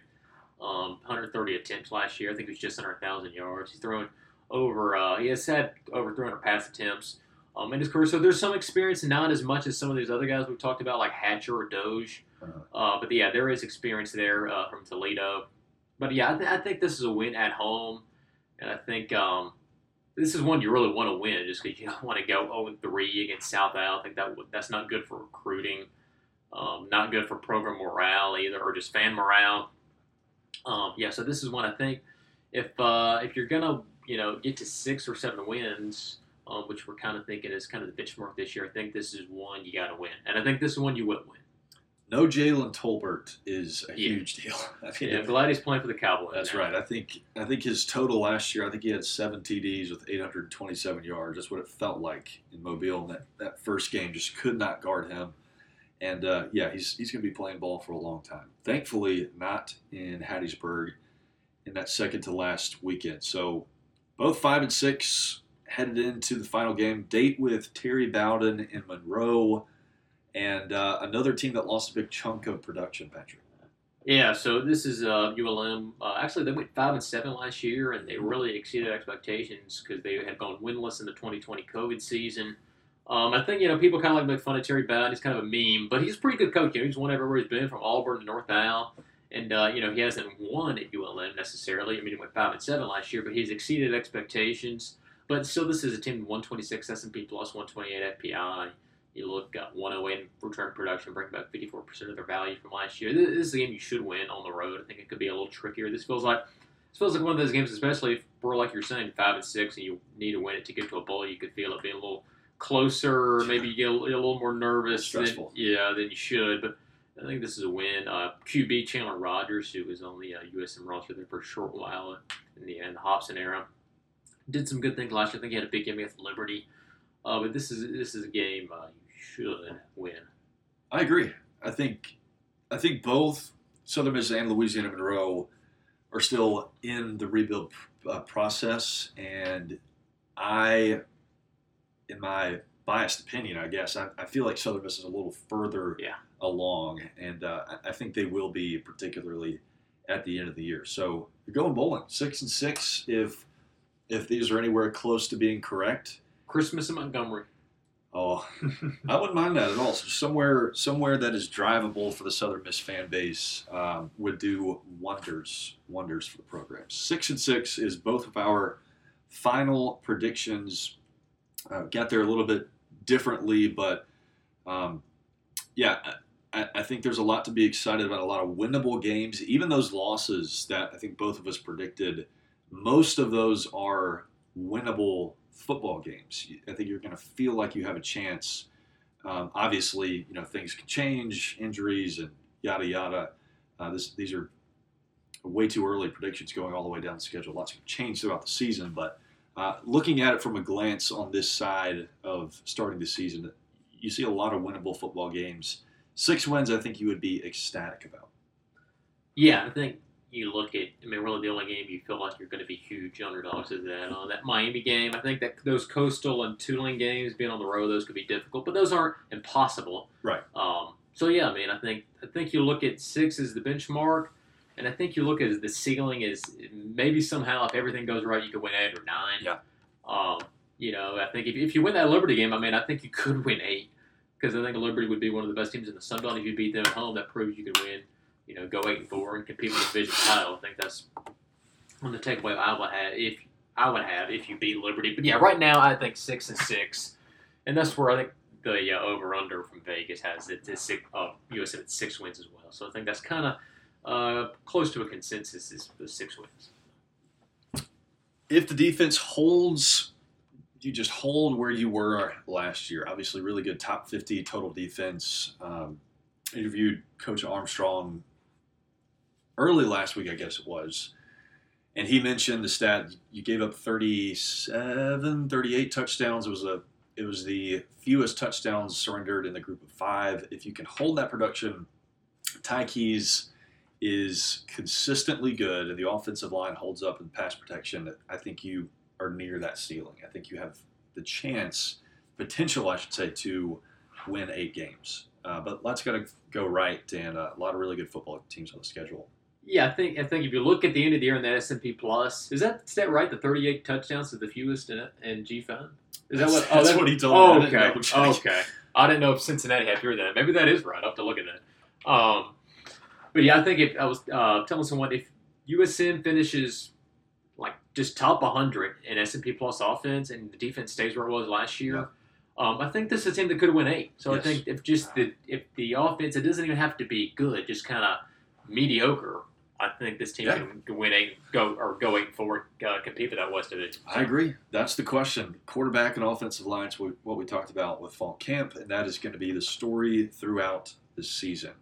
um, 130 attempts last year. I think he was just under 1,000 yards. He's thrown over, uh, he has had over 300 pass attempts um, in his career. So there's some experience, not as much as some of these other guys we've talked about, like Hatcher or Doege. Uh-huh. Uh, but yeah, there is experience there uh, from Toledo. But yeah, I, th- I, think this is a win at home. And I think um, this is one you really want to win just because you don't want to go 0 3 against South Al. I think that that's not good for recruiting, um, not good for program morale either, or just fan morale. Um, yeah, so this is one I think if uh, if you're gonna you know get to six or seven wins, um, which we're kind of thinking is kind of the benchmark this year, I think this is one you got to win, and I think this is one you will win no Jalen Tolbert is a yeah. huge deal. I mean, yeah, I'm glad he's playing for the Cowboys. That's now. right. I think I think his total last year, I think he had seven TDs with 827 yards. That's what it felt like in Mobile. And that, that first game just could not guard him. And uh, yeah, he's he's going to be playing ball for a long time. Thankfully, not in Hattiesburg in that second to last weekend. So both five and six headed into the final game. Date with Terry Bowden in Monroe and uh, another team that lost a big chunk of production, Patrick. Yeah, so this is uh, ULM. Uh, actually, they went five and seven last year, and they really exceeded expectations because they had gone winless in the 2020 COVID season. Um, I think you know people kind of like make fun of Terry Bowden. He's kind of a meme, but he's a pretty good coach. You know, he's won everywhere he's been, from Auburn to North Al, and uh, you know he hasn't won at ULM necessarily. I mean, he went five and seven last year, but he's exceeded expectations. But still, this is a team 126 S&P plus 128 FPI. You look at 108 return production, bring back 54% of their value from last year. This is a game you should win on the road. I think it could be a little trickier. This feels like this feels like one of those games, especially if we're like you're saying five and six, and you need to win it to get to a bowl. You could feel it being a little closer. Maybe you get a, little more nervous. Than, yeah, than you should. But I think this is a win. Uh, QB Chandler Rogers, who was on the uh, USM roster there for a short while in the, in the Hopson era, did some good things last year. I think he had a big game against Liberty. Uh, but this is this is a game uh, should win. I agree. I think I think both Southern Miss and Louisiana Monroe are still in the rebuild uh, process, and I, in my biased opinion, I guess I, I, feel like Southern Miss is a little further yeah. along, and uh, I think they will be particularly at the end of the year. So you're going bowling six and six. If if these are anywhere close to being correct, Christmas in Montgomery. oh, I wouldn't mind that at all. So somewhere somewhere that is drivable for the Southern Miss fan base um, would do wonders wonders for the program. Six and six is both of our final predictions. Uh, got there a little bit differently, but um, yeah, I, I think there's a lot to be excited about. A lot of winnable games, even those losses that I think both of us predicted. Most of those are winnable football games. I think you're going to feel like you have a chance. Um, obviously, you know things can change, injuries and yada yada. Uh, this, these are way too early predictions going all the way down the schedule. Lots can change throughout the season, but uh, looking at it from a glance on this side of starting the season, you see a lot of winnable football games. Six wins, I think you would be ecstatic about. Yeah, I think you look at. I mean, really, the only game you feel like you're going to be huge underdogs is that uh, that Miami game. I think that those Coastal and Tulane games, being on the road, those could be difficult, but those aren't impossible. Right. Um, so yeah, I mean, I think I think you look at six as the benchmark, and I think you look at the ceiling is maybe somehow if everything goes right, you could win eight or nine. Yeah. Um, you know, I think if, if you win that Liberty game, I mean, I think you could win eight because I think Liberty would be one of the best teams in the Sun Belt. If you beat them at home, that proves you could win. You know, go eight and four and compete for the division title. I think that's one of the takeaway I would have if I would have if you beat Liberty. But yeah, right now I think six and six, and that's where I think the uh, over under from Vegas has it. It's six, uh, USF at six wins as well. So I think that's kind of uh, close to a consensus is the six wins. If the defense holds, you just hold where you were last year. Obviously, really good top 50 total defense. Um, interviewed Coach Armstrong early last week, I guess it was. And he mentioned the stat you gave up 37, 38 touchdowns. It was a it was the fewest touchdowns surrendered in the group of five. If you can hold that production, Ty Keyes is consistently good and the offensive line holds up in pass protection, I think you are near that ceiling. I think you have the chance, potential, I should say, to win eight games. Uh, but lots got to go right, and uh, a lot of really good football teams on the schedule. Yeah, I think I think if you look at the end of the year in that S and P Plus, is that is that right? The thirty-eight touchdowns is the fewest in in G Fan. Is that what? Oh, That's what he told oh, me. I okay. okay. I didn't know if Cincinnati had fewer than that. Maybe that is right. I'll have to look at that. Um, but yeah, I think if I was uh, telling someone if USM finishes like just top 100 in S&P Plus offense and the defense stays where it was last year, um, I think this is a team that could win eight. So Yes. I think if just the if the offense, it doesn't even have to be good, just kind of mediocre. I think this team Yeah. can, win eight, go or go eight and four, uh, compete for that West Division. I agree. That's the question. Quarterback and offensive line is what what we talked about with Fall Camp, and that is going to be the story throughout the season.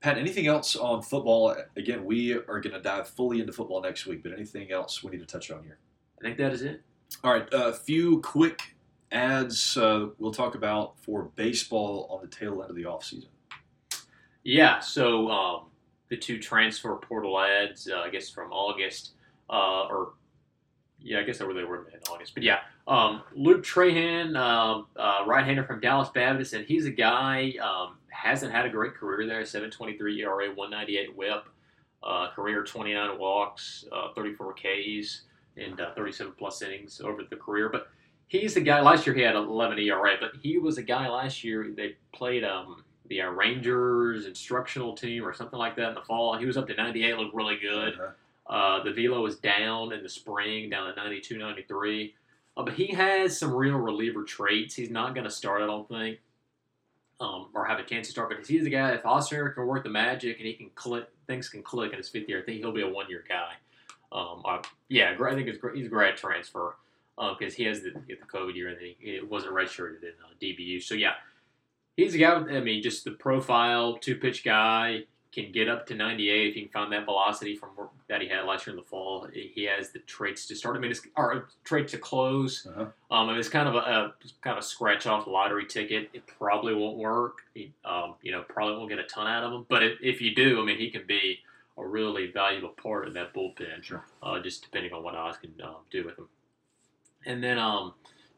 Pat, anything else on football? Again, we are going to dive fully into football next week, but anything else we need to touch on here? I think that is it. All right, a few quick ads uh, we'll talk about for baseball on the tail end of the offseason. Yeah, so um, the two transfer portal ads, uh, I guess from August, uh, or yeah, I guess they were they were in August, but yeah, um, Luke Trahan, um, uh, right-hander from Dallas Baptist, and he's a guy um, hasn't had a great career there. 7.23 ERA, 198 WHIP, uh, career 29 walks, uh, 34 Ks, and uh, 37 plus innings over the career, but. He's the guy. Last year he had 11 ERA, but he was a guy last year. They played um, the uh, Rangers instructional team or something like that in the fall. He was up to 98, looked really good. Uh-huh. Uh, the velo was down in the spring, down at 92, 93. Uh, but he has some real reliever traits. He's not going to start, I don't think, um, or have a chance to start. But he's a guy. If Oster can work the magic and he can click, things can click in his fifth year. I think he'll be a one-year guy. Um, uh, yeah, I think it's, he's a grad transfer because he has the, the COVID year and he, it wasn't redshirted in uh, DBU. So yeah, he's a guy. With, I mean, just the profile, two pitch guy can get up to 98 if he can find that velocity from that he had last year in the fall. He has the traits to start. I mean, it's, or traits to close. Uh-huh. Um, it's kind of a, a kind of scratch off lottery ticket. It probably won't work. He, um, you know, probably won't get a ton out of him. But if, if you do, I mean, he can be a really valuable part of that bullpen. Sure. Uh, just depending on what Oz can um, do with him. And then, um,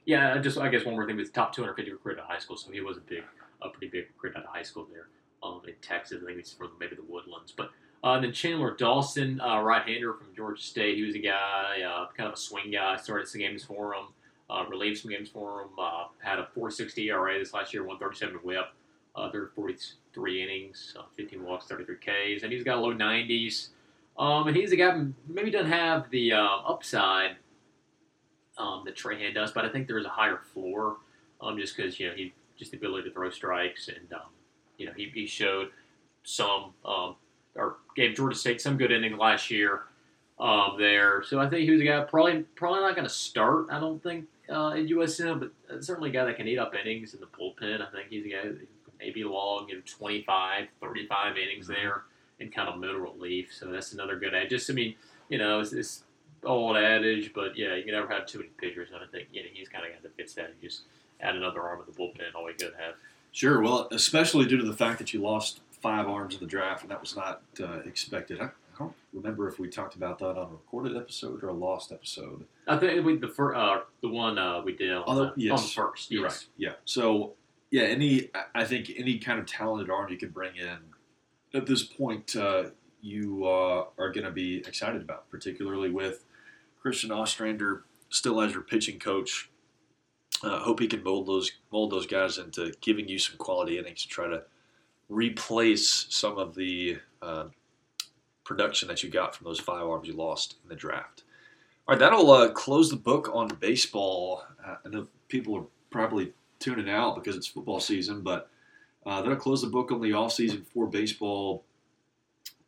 yeah, just I guess one more thing was top 250 recruit of high school, so he was a big, a pretty big recruit out of high school there um, in Texas. I think he's from maybe the Woodlands, but Uh, then Chandler Dawson, uh, right-hander from Georgia State. He was a guy, uh, kind of a swing guy. Started some games for him, uh, relieved some games for him. Uh, had a 4.60 ERA this last year, 137 WHIP. Uh, they're 43 innings, uh, 15 walks, 33 Ks, and he's got a low 90s. Um, and he's a guy maybe doesn't have the uh, upside um, that Trahan does, but I think there is a higher floor, um, just because you know he just the ability to throw strikes, and um, you know he, he showed some um, or gave Georgia State some good innings last year um, there. So I think he was a guy probably probably not going to start. I don't think uh, at USM, but certainly a guy that can eat up innings in the bullpen. I think he's a guy that maybe long, you know, 25, 35 innings Mm-hmm. there and kind of middle relief. So that's another good ad. Just I mean, you know, it's this old adage, but yeah, you can never have too many pitchers. And I think you know he's kind of got that fits that. You just add another arm of the bullpen, all we could have. Sure. Well, especially due to the fact that you lost five arms in the draft, and that was not uh, expected. I, I don't remember if we talked about that on a recorded episode or a lost episode. I think we, the fir- uh, the one uh, we did on, the, yes. on the first. You're yes. right. Yeah. So, yeah, any I- I think any kind of talented arm you can bring in at this point, uh, you uh, are going to be excited about, particularly with Christian Ostrander still as your pitching coach. Uh, hope he can mold those mold those guys into giving you some quality innings to try to replace some of the uh, production that you got from those five arms you lost in the draft. All right, that'll uh, close the book on baseball. Uh, I know people are probably tuning out because it's football season, but uh, that'll close the book on the off season for baseball.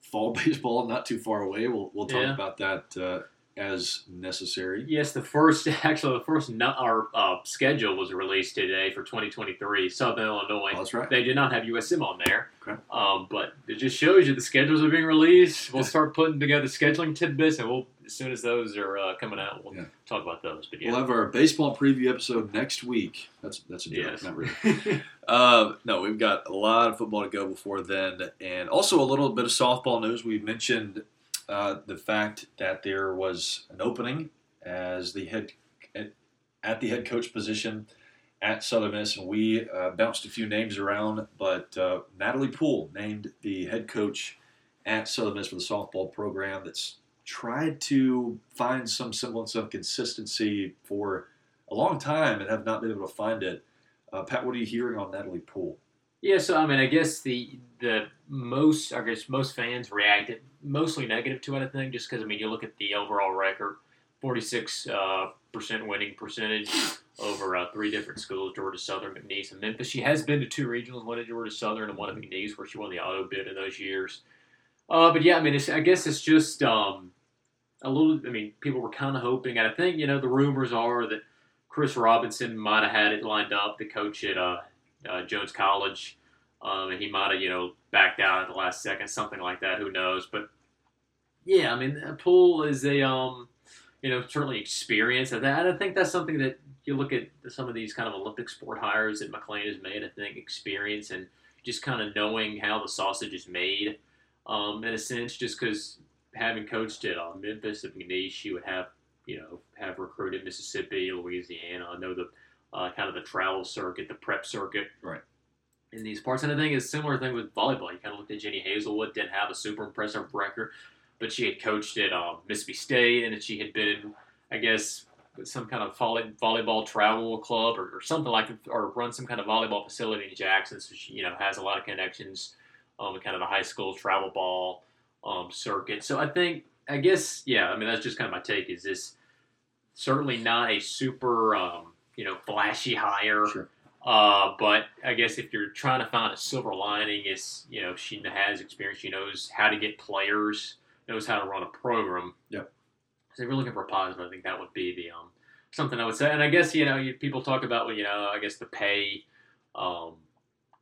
Fall baseball, not too far away. We'll, we'll talk Yeah. about that uh, as necessary. Yes, the first actually the first nu- our uh, schedule was released today for 2023. Southern Illinois. Oh, that's right. They did not have USM on there. Okay. Um, but it just shows you the schedules are being released. We'll start putting together scheduling tidbits, and we'll as soon as those are uh, coming out, we'll Yeah. talk about those. But yeah, We'll have our baseball preview episode next week. That's that's a joke, yes. not really. Uh, no, we've got a lot of football to go before then, and also a little bit of softball news. We mentioned uh, the fact that there was an opening as the head at, at the head coach position at Southern Miss, and we uh, bounced a few names around, but uh, Natalie Poole named the head coach at Southern Miss for the softball program. That's tried to find some semblance of consistency for a long time and have not been able to find it. Uh, Pat, what are you hearing on Natalie Poole? Yeah, so I mean, I guess the the most I guess most fans reacted mostly negative to it. I think just because I mean, you look at the overall record, forty six uh, percent winning percentage over uh, three different schools: Georgia Southern, McNeese, and Memphis. She has been to two regionals, one at Georgia Southern and one at McNeese, where she won the auto bid in those years. Uh, but yeah, I mean, I guess it's just um, a little. I mean, people were kind of hoping, and I think you know the rumors are that Chris Robinson might have had it lined up to coach at uh, uh, Jones College, um, and he might have you know backed out at the last second, something like that. Who knows? But yeah, I mean, Poole is a um, you know certainly experience of that. I think that's something that you look at some of these kind of Olympic sport hires that McClain has made. I think experience and just kind of knowing how the sausage is made, um, in a sense, just because having coached at uh, Memphis at McNeese, she would have you know have recruited Mississippi, Louisiana. I know the uh, kind of the travel circuit, the prep circuit, Right. In these parts, and I think it's a similar thing with volleyball. You kind of looked at Jenny Hazelwood, didn't have a super impressive record, but she had coached at um, Mississippi State, and she had been, I guess, some kind of volley, volleyball travel club or, or something like, or run some kind of volleyball facility in Jackson. So she, you know, has a lot of connections um, kind of the high school travel ball um, circuit. So I think, I guess, yeah. I mean, that's just kind of my take. Is this certainly not a super, um, you know, flashy hire? Sure. Uh, but I guess if you're trying to find a silver lining, is you know she has experience. She knows how to get players, knows how to run a program. Yep. So if you're looking for a positive, I think that would be the um something I would say. And I guess you know you, people talk about well, you know I guess the pay. Um,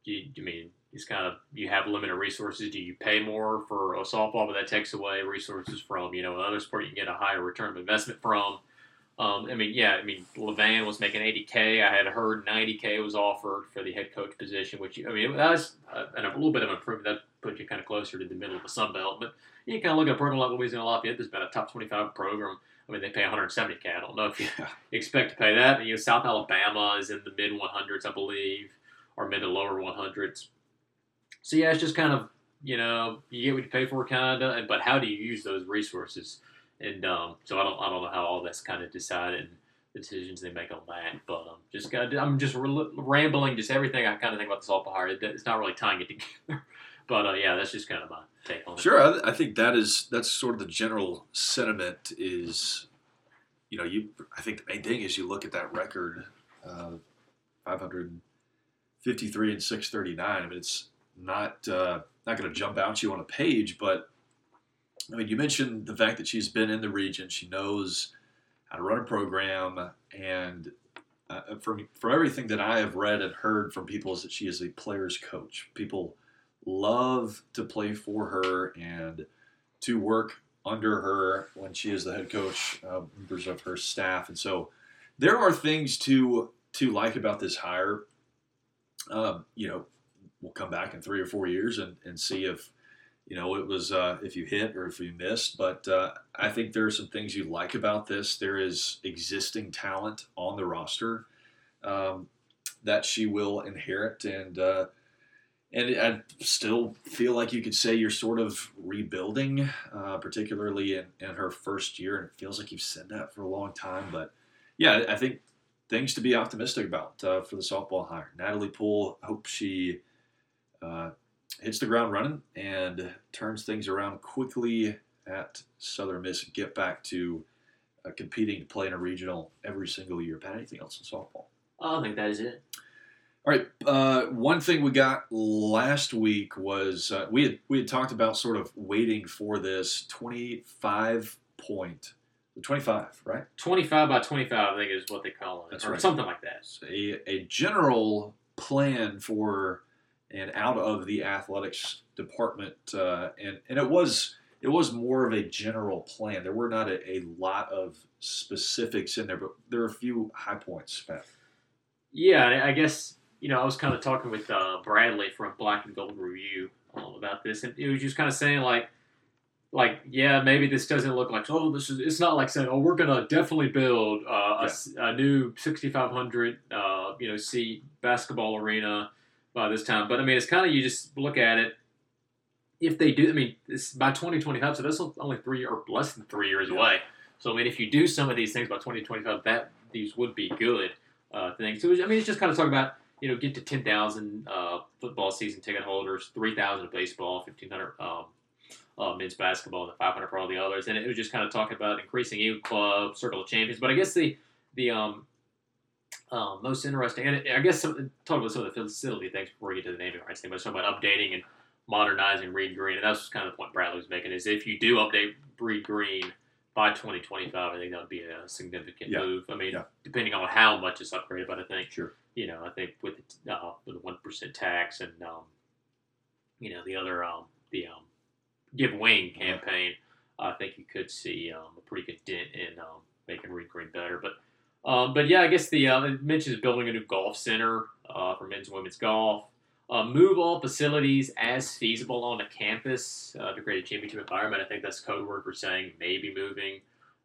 you, you mean it's kind of you have limited resources. Do you pay more for a softball, but that takes away resources from you know another sport you can get a higher return of investment from. Um, I mean, yeah, I mean, Levan was making 80K. I had heard 90K was offered for the head coach position, which, I mean, that was uh, and a little bit of improvement. That put you kind of closer to the middle of the Sun Belt. But you kind of look at a program like Louisiana Lafayette that's been a top 25 program. I mean, they pay 170K. I don't know if you Yeah. expect to pay that. You know, South Alabama is in the mid 100s, I believe, or mid to lower 100s. So, yeah, it's just kind of you know, you get what you pay for, kind of. But how do you use those resources? And um, so I don't, I don't know how all that's kind of decided and the decisions they make on that. But um, just I'm just rambling, just everything I kind of think about the softball hire. It's not really tying it together. but uh, yeah, that's just kind of my take on it. Sure, I, I think that is that's sort of the general sentiment. Is you know, you I think the main thing is you look at that record, uh, 553 and 639. I mean, it's not uh, not going to jump out to you on a page, but I mean, you mentioned the fact that she's been in the region. She knows how to run a program, and uh, from from everything that I have read and heard from people, is that she is a player's coach. People love to play for her and to work under her when she is the head coach, uh, members of her staff, and so there are things to to like about this hire. Um, you know, we'll come back in three or four years and, and see if you know it was uh, if you hit or if you missed. But uh, I think there are some things you like about this. There is existing talent on the roster um, that she will inherit, and uh, and I still feel like you could say you're sort of rebuilding, uh, particularly in, in her first year. And it feels like you've said that for a long time, but yeah, I think things to be optimistic about uh, for the softball hire. Natalie Poole, hope she uh, hits the ground running and turns things around quickly at Southern Miss and get back to uh, competing to play in a regional every single year. Pat, anything else in softball? I don't think that is it. All right. Uh, one thing we got last week was uh, we had we had talked about sort of waiting for this twenty five point, twenty five, right? Twenty five by twenty five, I think is what they call it, That's or right. something like that. A a general plan for and out of the athletics department, uh, and and it was it was more of a general plan. There were not a, a lot of specifics in there, but there are a few high points. Pat. Yeah, I guess you know I was kind of talking with uh, Bradley from Black and Gold Review um, about this, and it was just kind of saying like. Like yeah, maybe this doesn't look like oh this is. It's not like saying oh we're gonna definitely build uh, a, a new 6,500 uh, you know seat basketball arena by this time. But I mean, it's kind of you just look at it. If they do, I mean, it's by 2025, so that's only three or less than three years Yeah. away. So I mean, if you do some of these things by 2025, that these would be good uh, things. So I mean, it's just kind of talking about you know get to 10,000 uh, football season ticket holders, 3,000 of baseball, 1,500 um, uh, men's basketball, and the 500 for all the others. And it was just kind of talking about increasing Eagle Club, Circle of Champions. But I guess the the um, um, most interesting, and I guess some, talk about some of the facility things before we get to the naming rights thing, but talking about updating and modernizing Reed Green, and that's kind of the point Bradley was making is if you do update Reed Green by 2025, I think that would be a significant Yeah. move. I mean, Yeah. depending on how much it's upgraded, but I think Sure. you know, I think with the, uh, with the one percent tax and um, you know the other um, the um, give wing campaign, I think you could see um, a pretty good dent in um, making Reed Green better. But um, but yeah, I guess the uh, it mentions building a new golf center uh, for men's and women's golf. Uh, move all facilities as feasible on the campus uh, to create a championship environment. I think that's code word for saying maybe moving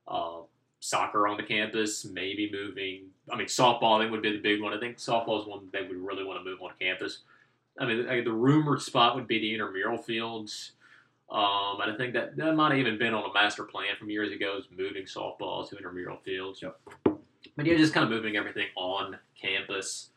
uh, soccer on the campus, maybe moving. I mean, softball think would be the big one. I think softball is one they would really want to move on campus. I mean, I- the rumored spot would be the intramural fields. Um, and I think that that might have even been on a master plan from years ago, is moving softball to intramural fields. Yep. But yeah, just kind of moving everything on campus.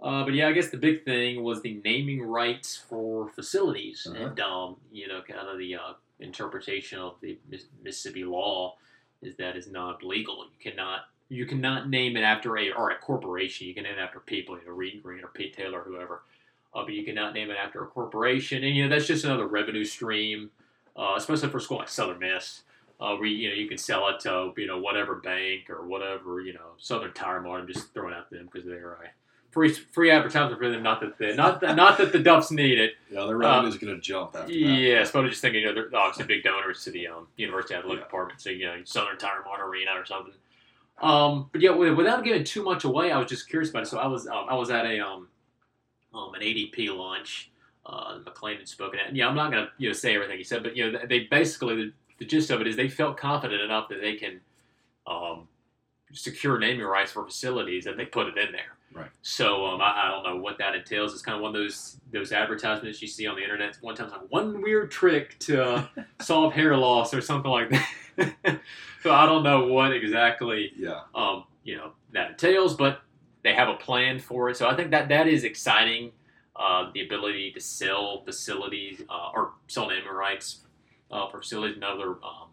Uh, but yeah, I guess the big thing was the naming rights for facilities, Uh-huh. and um, you know, kind of the uh, interpretation of the Mississippi law is that is not legal. You cannot you cannot name it after a or a corporation. You can name it after people, you know, Reed Green or Pete Taylor, or whoever. Uh, but you cannot name it after a corporation, and you know that's just another revenue stream, uh, especially for a school like Southern Miss. Uh, where you know you can sell it to you know whatever bank or whatever you know Southern Tire Mart. I'm just throwing out them because they're a free free advertisement for them. Not that they, not that, not that the Duffs need it. Yeah, the revenue is going to jump after that. Yes, but I'm just thinking, you know, they're obviously big donors to the um, University Athletic Yeah. Department, so you know, Southern Tire Mart Arena or something. Um, but yeah, without giving too much away, I was just curious about it. So I was um, I was at a um, um an ADP launch. Uh, McClain had spoken at. And yeah, I'm not gonna you know say everything he said, but you know, they basically the, gist of it is they felt confident enough that they can um, secure naming rights for facilities, and they put it in there. Right. So um, I, I don't know what that entails. It's kind of one of those those advertisements you see on the internet. One time, like one weird trick to uh, solve hair loss or something like that. so I don't know what exactly Yeah. um, you know that entails, but they have a plan for it. So I think that that is exciting. Uh, the ability to sell facilities uh, or sell naming rights uh, for facilities, another um,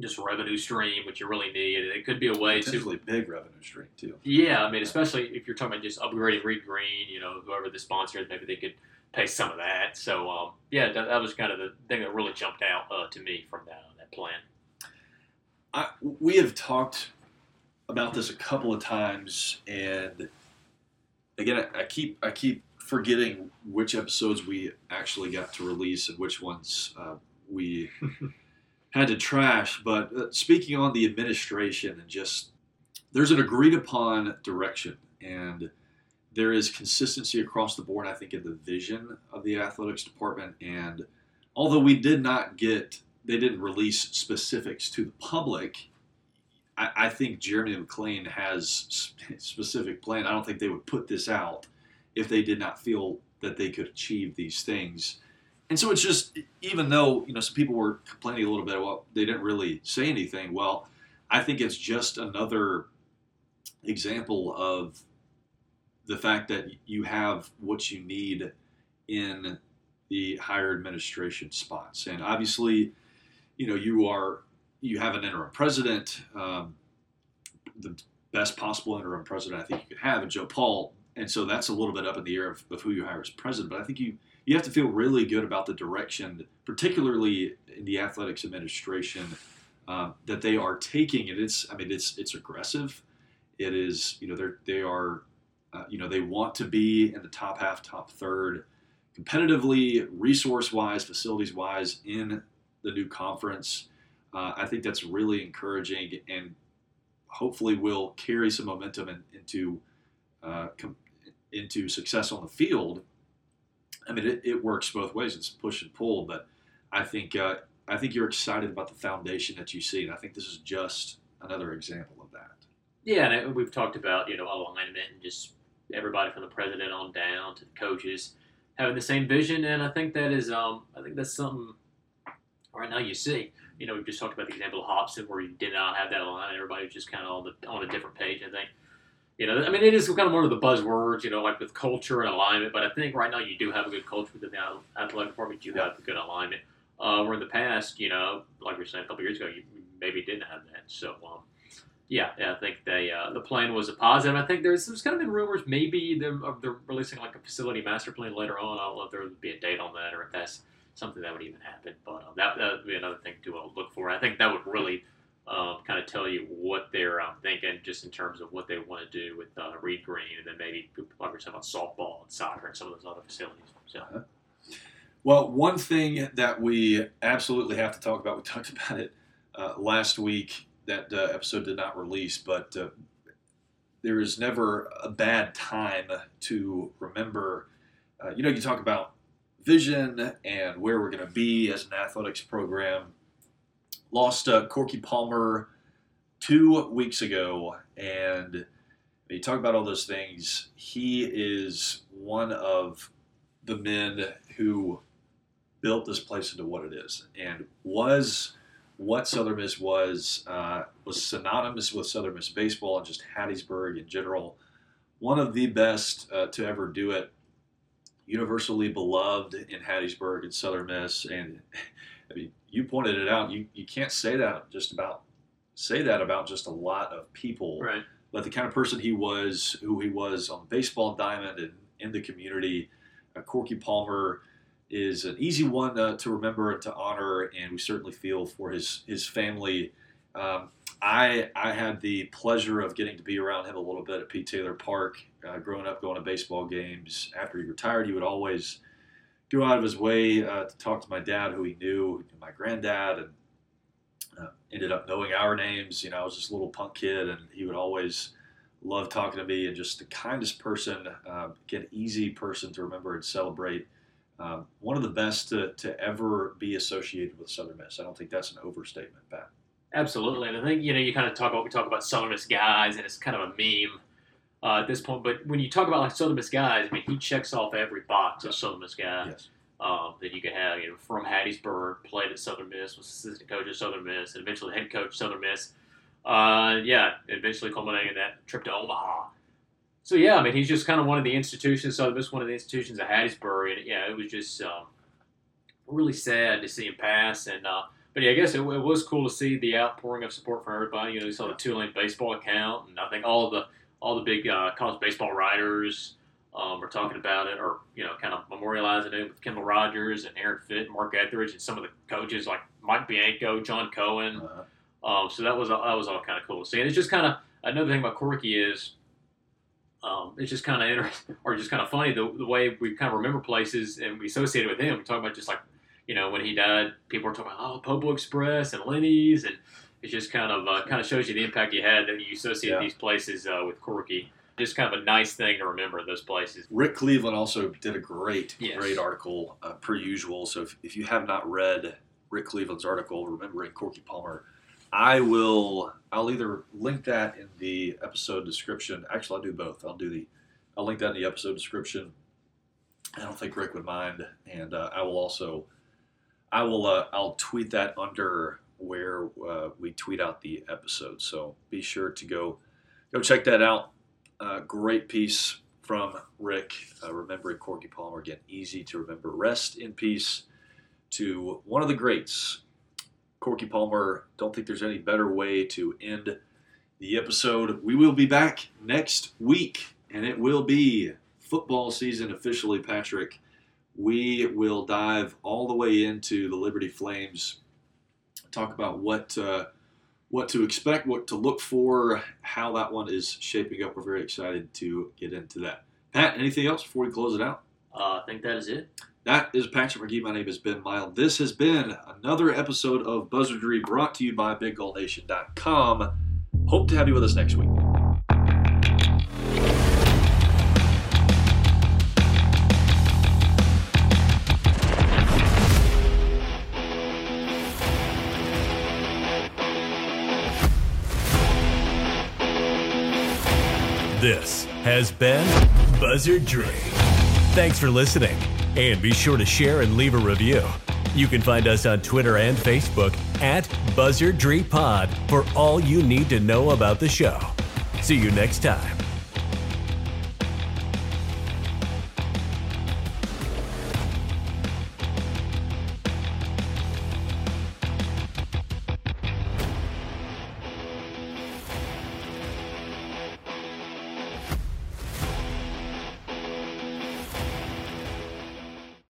just revenue stream, which you really need. It could be a way to big revenue stream too. yeah, I mean, especially if you're talking about just upgrading Reed Green, you know, whoever the sponsor is, maybe they could pay some of that. So, um, yeah, that, that was kind of the thing that really jumped out uh, to me from that that plan. I, we have talked about this a couple of times, and again, I, I keep I keep forgetting which episodes we actually got to release and which ones uh, we had to trash. But uh, speaking on the administration and just there's an agreed upon direction, and there is consistency across the board. I think in the vision of the athletics department, and although we did not get they didn't release specifics to the public. I, I think Jeremy McClain has specific plan. I don't think they would put this out if they did not feel that they could achieve these things. And so it's just, even though you know some people were complaining a little bit, well, they didn't really say anything. Well, I think it's just another example of the fact that you have what you need in the higher administration spots. And obviously, you know, you are you have an interim president, um, the best possible interim president I think you could have, and Joe Paul. And so that's a little bit up in the air of, of who you hire as president. But I think you you have to feel really good about the direction, particularly in the athletics administration, uh, that they are taking. And it's I mean it's it's aggressive. It is you know they're they are uh, you know they want to be in the top half, top third competitively, resource wise, facilities wise in the new conference. Uh, I think that's really encouraging and hopefully will carry some momentum in, into uh, com- into success on the field. I mean, it, it works both ways. It's push and pull, but I think uh, I think you're excited about the foundation that you see, and I think this is just another example of that. Yeah, and we've talked about you know alignment and just everybody from the president on down to the coaches having the same vision, and I think that is um I think that's something right now you see. You know, we've just talked about the example of Hopson where you did not have that alignment. Everybody was just kind of on the on a different page. I think. You know, I mean, it is kind of one of the buzzwords, you know, like with culture and alignment. But I think right now you do have a good culture within the athletic department. You have a good alignment. Uh, where in the past, you know, like we were saying a couple years ago, you maybe didn't have that. So, um, yeah, yeah, I think they uh, the plan was a positive. I think there's there's kind of been rumors maybe they're, of they're releasing like a facility master plan later on. I don't know if there would be a date on that or if that's something that would even happen. But um, that that would be another thing to uh, look for. I think that would really um, kind of tell you what they're um, thinking, just in terms of what they want to do with uh, Reed Green, and then maybe like we're talking about softball and soccer and some of those other facilities. So. Well, one thing that we absolutely have to talk about, we talked about it uh, last week. That uh, episode did not release, but uh, there is never a bad time to remember. Uh, you know, you talk about vision and where we're going to be as an athletics program. Lost uh, Corky Palmer two weeks ago, and you talk about all those things. He is one of the men who built this place into what it is, and was what Southern Miss was uh, was synonymous with Southern Miss baseball and just Hattiesburg in general. One of the best uh, to ever do it, universally beloved in Hattiesburg and Southern Miss, and I mean, you pointed it out. You you can't say that just about say that about just a lot of people. Right. But the kind of person he was, who he was on the baseball diamond and in the community, uh, Corky Palmer is an easy one uh, to remember and to honor, and we certainly feel for his his family. Um, I I had the pleasure of getting to be around him a little bit at Pete Taylor Park. Uh, growing up, going to baseball games. After he retired, he would always go out of his way uh, to talk to my dad, who he knew, my granddad, and uh, ended up knowing our names. You know, I was just a little punk kid, and he would always love talking to me, and just the kindest person, uh, easy person to remember and celebrate. Um, one of the best to, to ever be associated with Southern Miss. I don't think that's an overstatement, Pat. Absolutely, and I think you know you kind of talk about we talk about Southern Miss guys, and it's kind of a meme uh, at this point. But when you talk about like Southern Miss guys, I mean, he checks off every box of Southern Miss guy Yes. um, that you can have. You know, from Hattiesburg, played at Southern Miss, was assistant coach at Southern Miss, and eventually head coach Southern Miss. Uh, yeah, eventually culminating in that trip to Omaha. So yeah, I mean, he's just kind of one of the institutions. Southern Miss, one of the institutions of Hattiesburg, and yeah, it was just um, really sad to see him pass. And uh, but yeah, I guess it, it was cool to see the outpouring of support from everybody. You know, we saw the Tulane baseball account, and I think all of the all the big uh, college baseball writers um, are talking about it, or you know, kind of memorializing it with Kendall Rogers and Aaron Fitt, and Mark Etheridge, and some of the coaches like Mike Bianco, John Cohen. Uh, Um, so that was that was all kind of cool to see. And it's just kind of another thing about Corky is um, it's just kind of interesting or just kind of funny the, the way we kind of remember places and we associate it with him. We talk about just like you know when he died, people were talking about oh Popo Express and Lenny's, and it just kind of uh, kind of shows you the impact you had that you associate Yeah. these places uh, with Corky. Just kind of a nice thing to remember those places. Rick Cleveland also did a great, Yes. great article uh, per usual. So if, if you have not read Rick Cleveland's article, remembering Corky Palmer, I will. I'll either link that in the episode description. Actually, I'll do both. I'll do the. I'll link that in the episode description. I don't think Rick would mind, and uh, I will also. I will. Uh, I'll tweet that under where uh, we tweet out the episode. So be sure to go go check that out. Uh, great piece from Rick, uh, remembering Corky Palmer again. Easy to remember. Rest in peace to one of the greats, Corky Palmer. Don't think there's any better way to end the episode. We will be back next week, and it will be football season officially, Patrick. We will dive all the way into the Liberty Flames, talk about what. Uh, what to expect, what to look for, how that one is shaping up. We're very excited to get into that. Pat, anything else before we close it out? Uh, I think that is it. That is Patrick McGee. My name is Ben Mile. This has been another episode of Buzzardry brought to you by BigGoldNation.com. Hope to have you with us next week. This has been Buzzard Dream. Thanks for listening, and be sure to share and leave a review. You can find us on Twitter and Facebook at Buzzard Dream Pod for all you need to know about the show. See you next time.